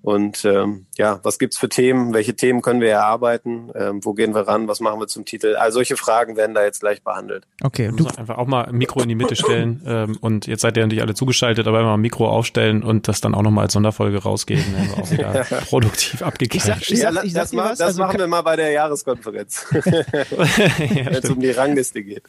Und ähm, ja, was gibt's für Themen? Welche Themen können wir erarbeiten? Ähm, wo gehen wir ran? Was machen wir zum Titel? All solche Fragen werden da jetzt gleich behandelt. Okay, du einfach auch mal ein Mikro in die Mitte stellen ähm, und jetzt seid ihr natürlich alle zugeschaltet, aber immer ein Mikro aufstellen und das dann auch nochmal als Sonderfolge rausgeben, dann auch wieder produktiv abgekriegt. Ich sag, ich sag, ich sag das, ma das also machen wir mal bei der Jahreskonferenz, ja, wenn es um die Rangliste geht.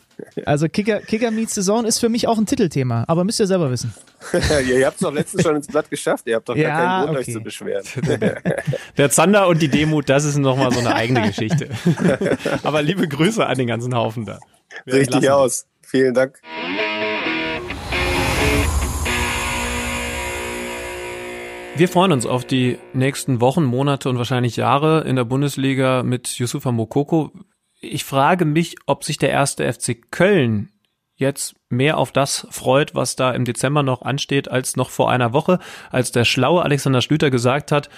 Also Kicker, Kicker Meets Saison ist für mich auch ein Titelthema, aber müsst ihr selber wissen. Ja, ihr habt es doch letztens schon ins Blatt geschafft, ihr habt doch ja, gar keinen Grund, okay. euch zu beschweren. Der Zander und die Demut, das ist nochmal so eine eigene Geschichte. Aber liebe Grüße an den ganzen Haufen da. Wir Richtig aus. Vielen Dank. Wir freuen uns auf die nächsten Wochen, Monate und wahrscheinlich Jahre in der Bundesliga mit Yusufa Mokoko. Ich frage mich, ob sich der erste FC Köln jetzt mehr auf das freut, was da im Dezember noch ansteht, als noch vor einer Woche, als der schlaue Alexander Schlüter gesagt hat,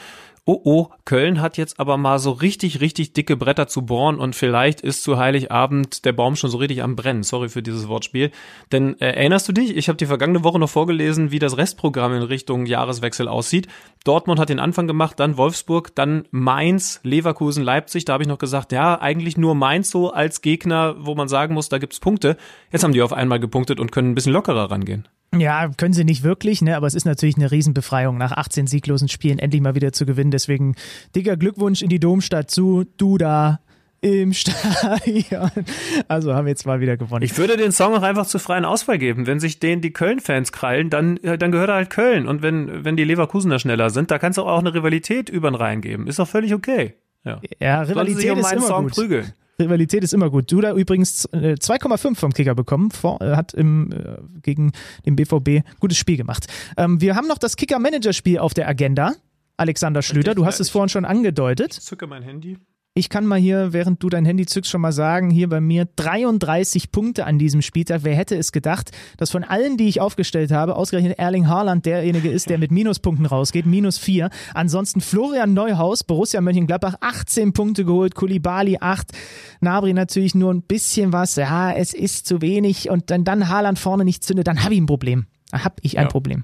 oh oh, Köln hat jetzt aber mal so richtig, richtig dicke Bretter zu bohren und vielleicht ist zu Heiligabend der Baum schon so richtig am Brennen. Sorry für dieses Wortspiel. Denn äh, erinnerst du dich, ich habe die vergangene Woche noch vorgelesen, wie das Restprogramm in Richtung Jahreswechsel aussieht. Dortmund hat den Anfang gemacht, dann Wolfsburg, dann Mainz, Leverkusen, Leipzig. Da habe ich noch gesagt, ja, eigentlich nur Mainz so als Gegner, wo man sagen muss, da gibt's Punkte. Jetzt haben die auf einmal gepunktet und können ein bisschen lockerer rangehen. Ja, können sie nicht wirklich, ne? aber es ist natürlich eine Riesenbefreiung, nach 18 sieglosen Spielen endlich mal wieder zu gewinnen. Deswegen dicker Glückwunsch in die Domstadt zu Duda im Stadion. Also haben wir jetzt mal wieder gewonnen. Ich würde den Song auch einfach zu freien Auswahl geben. Wenn sich den die Köln-Fans krallen, dann, dann gehört er halt Köln. Und wenn, wenn die Leverkusener schneller sind, da kannst du auch eine Rivalität über den Rhein geben. Ist doch völlig okay. Ja, ja Rivalität um ist immer Song gut. prügeln. Rivalität ist immer gut. Duda übrigens 2,5 äh, vom Kicker bekommen, vor, äh, hat im, äh, gegen den BVB gutes Spiel gemacht. Ähm, wir haben noch das Kicker-Manager-Spiel auf der Agenda. Alexander Schlüter, du hast es vorhin schon angedeutet. Ich zücke mein Handy. Ich kann mal hier, während du dein Handy zückst, schon mal sagen, hier bei mir 33 Punkte an diesem Spieltag. Wer hätte es gedacht, dass von allen, die ich aufgestellt habe, ausgerechnet Erling Haaland derjenige ist, der mit Minuspunkten rausgeht, minus 4. Ansonsten Florian Neuhaus, Borussia Mönchengladbach, 18 Punkte geholt, Kulibali 8, Nabri natürlich nur ein bisschen was. Ja, es ist zu wenig und dann, dann Haaland vorne nicht zündet, dann habe ich ein Problem. Da habe ich ein ja. Problem.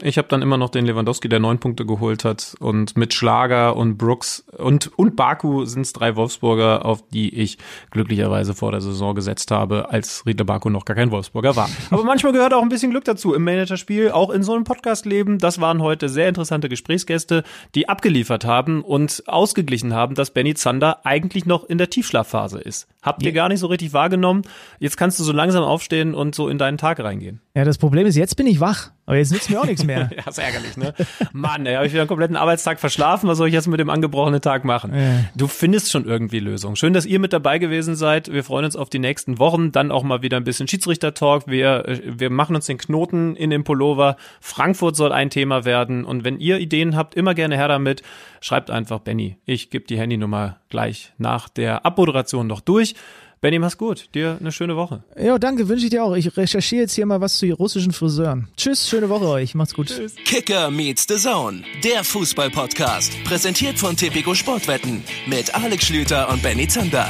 Ich habe dann immer noch den Lewandowski, der neun Punkte geholt hat. Und mit Schlager und Brooks und, und Baku sind es drei Wolfsburger, auf die ich glücklicherweise vor der Saison gesetzt habe, als Riedler Baku noch gar kein Wolfsburger war. Aber manchmal gehört auch ein bisschen Glück dazu im Managerspiel, auch in so einem Podcast-Leben. Das waren heute sehr interessante Gesprächsgäste, die abgeliefert haben und ausgeglichen haben, dass Benny Zander eigentlich noch in der Tiefschlafphase ist. Habt ihr ja. gar nicht so richtig wahrgenommen. Jetzt kannst du so langsam aufstehen und so in deinen Tag reingehen. Ja, das Problem ist, jetzt bin ich wach. Aber jetzt nützt mir auch nichts mehr. ja, ist ärgerlich, ne? Mann, ey, habe ich wieder einen kompletten Arbeitstag verschlafen. Was soll ich jetzt mit dem angebrochenen Tag machen? Ja. Du findest schon irgendwie Lösungen. Schön, dass ihr mit dabei gewesen seid. Wir freuen uns auf die nächsten Wochen. Dann auch mal wieder ein bisschen Schiedsrichter-Talk. Wir, wir machen uns den Knoten in den Pullover. Frankfurt soll ein Thema werden. Und wenn ihr Ideen habt, immer gerne her damit. Schreibt einfach Benny. Ich gebe die Handynummer gleich nach der Abmoderation noch durch. Benny, mach's gut. Dir eine schöne Woche. Ja, danke, wünsche ich dir auch. Ich recherchiere jetzt hier mal was zu russischen Friseuren. Tschüss, schöne Woche euch. Macht's gut. Tschüss. Kicker meets the Zone, der Fußball-Podcast. Präsentiert von Tipico Sportwetten mit Alex Schlüter und Benny Zander.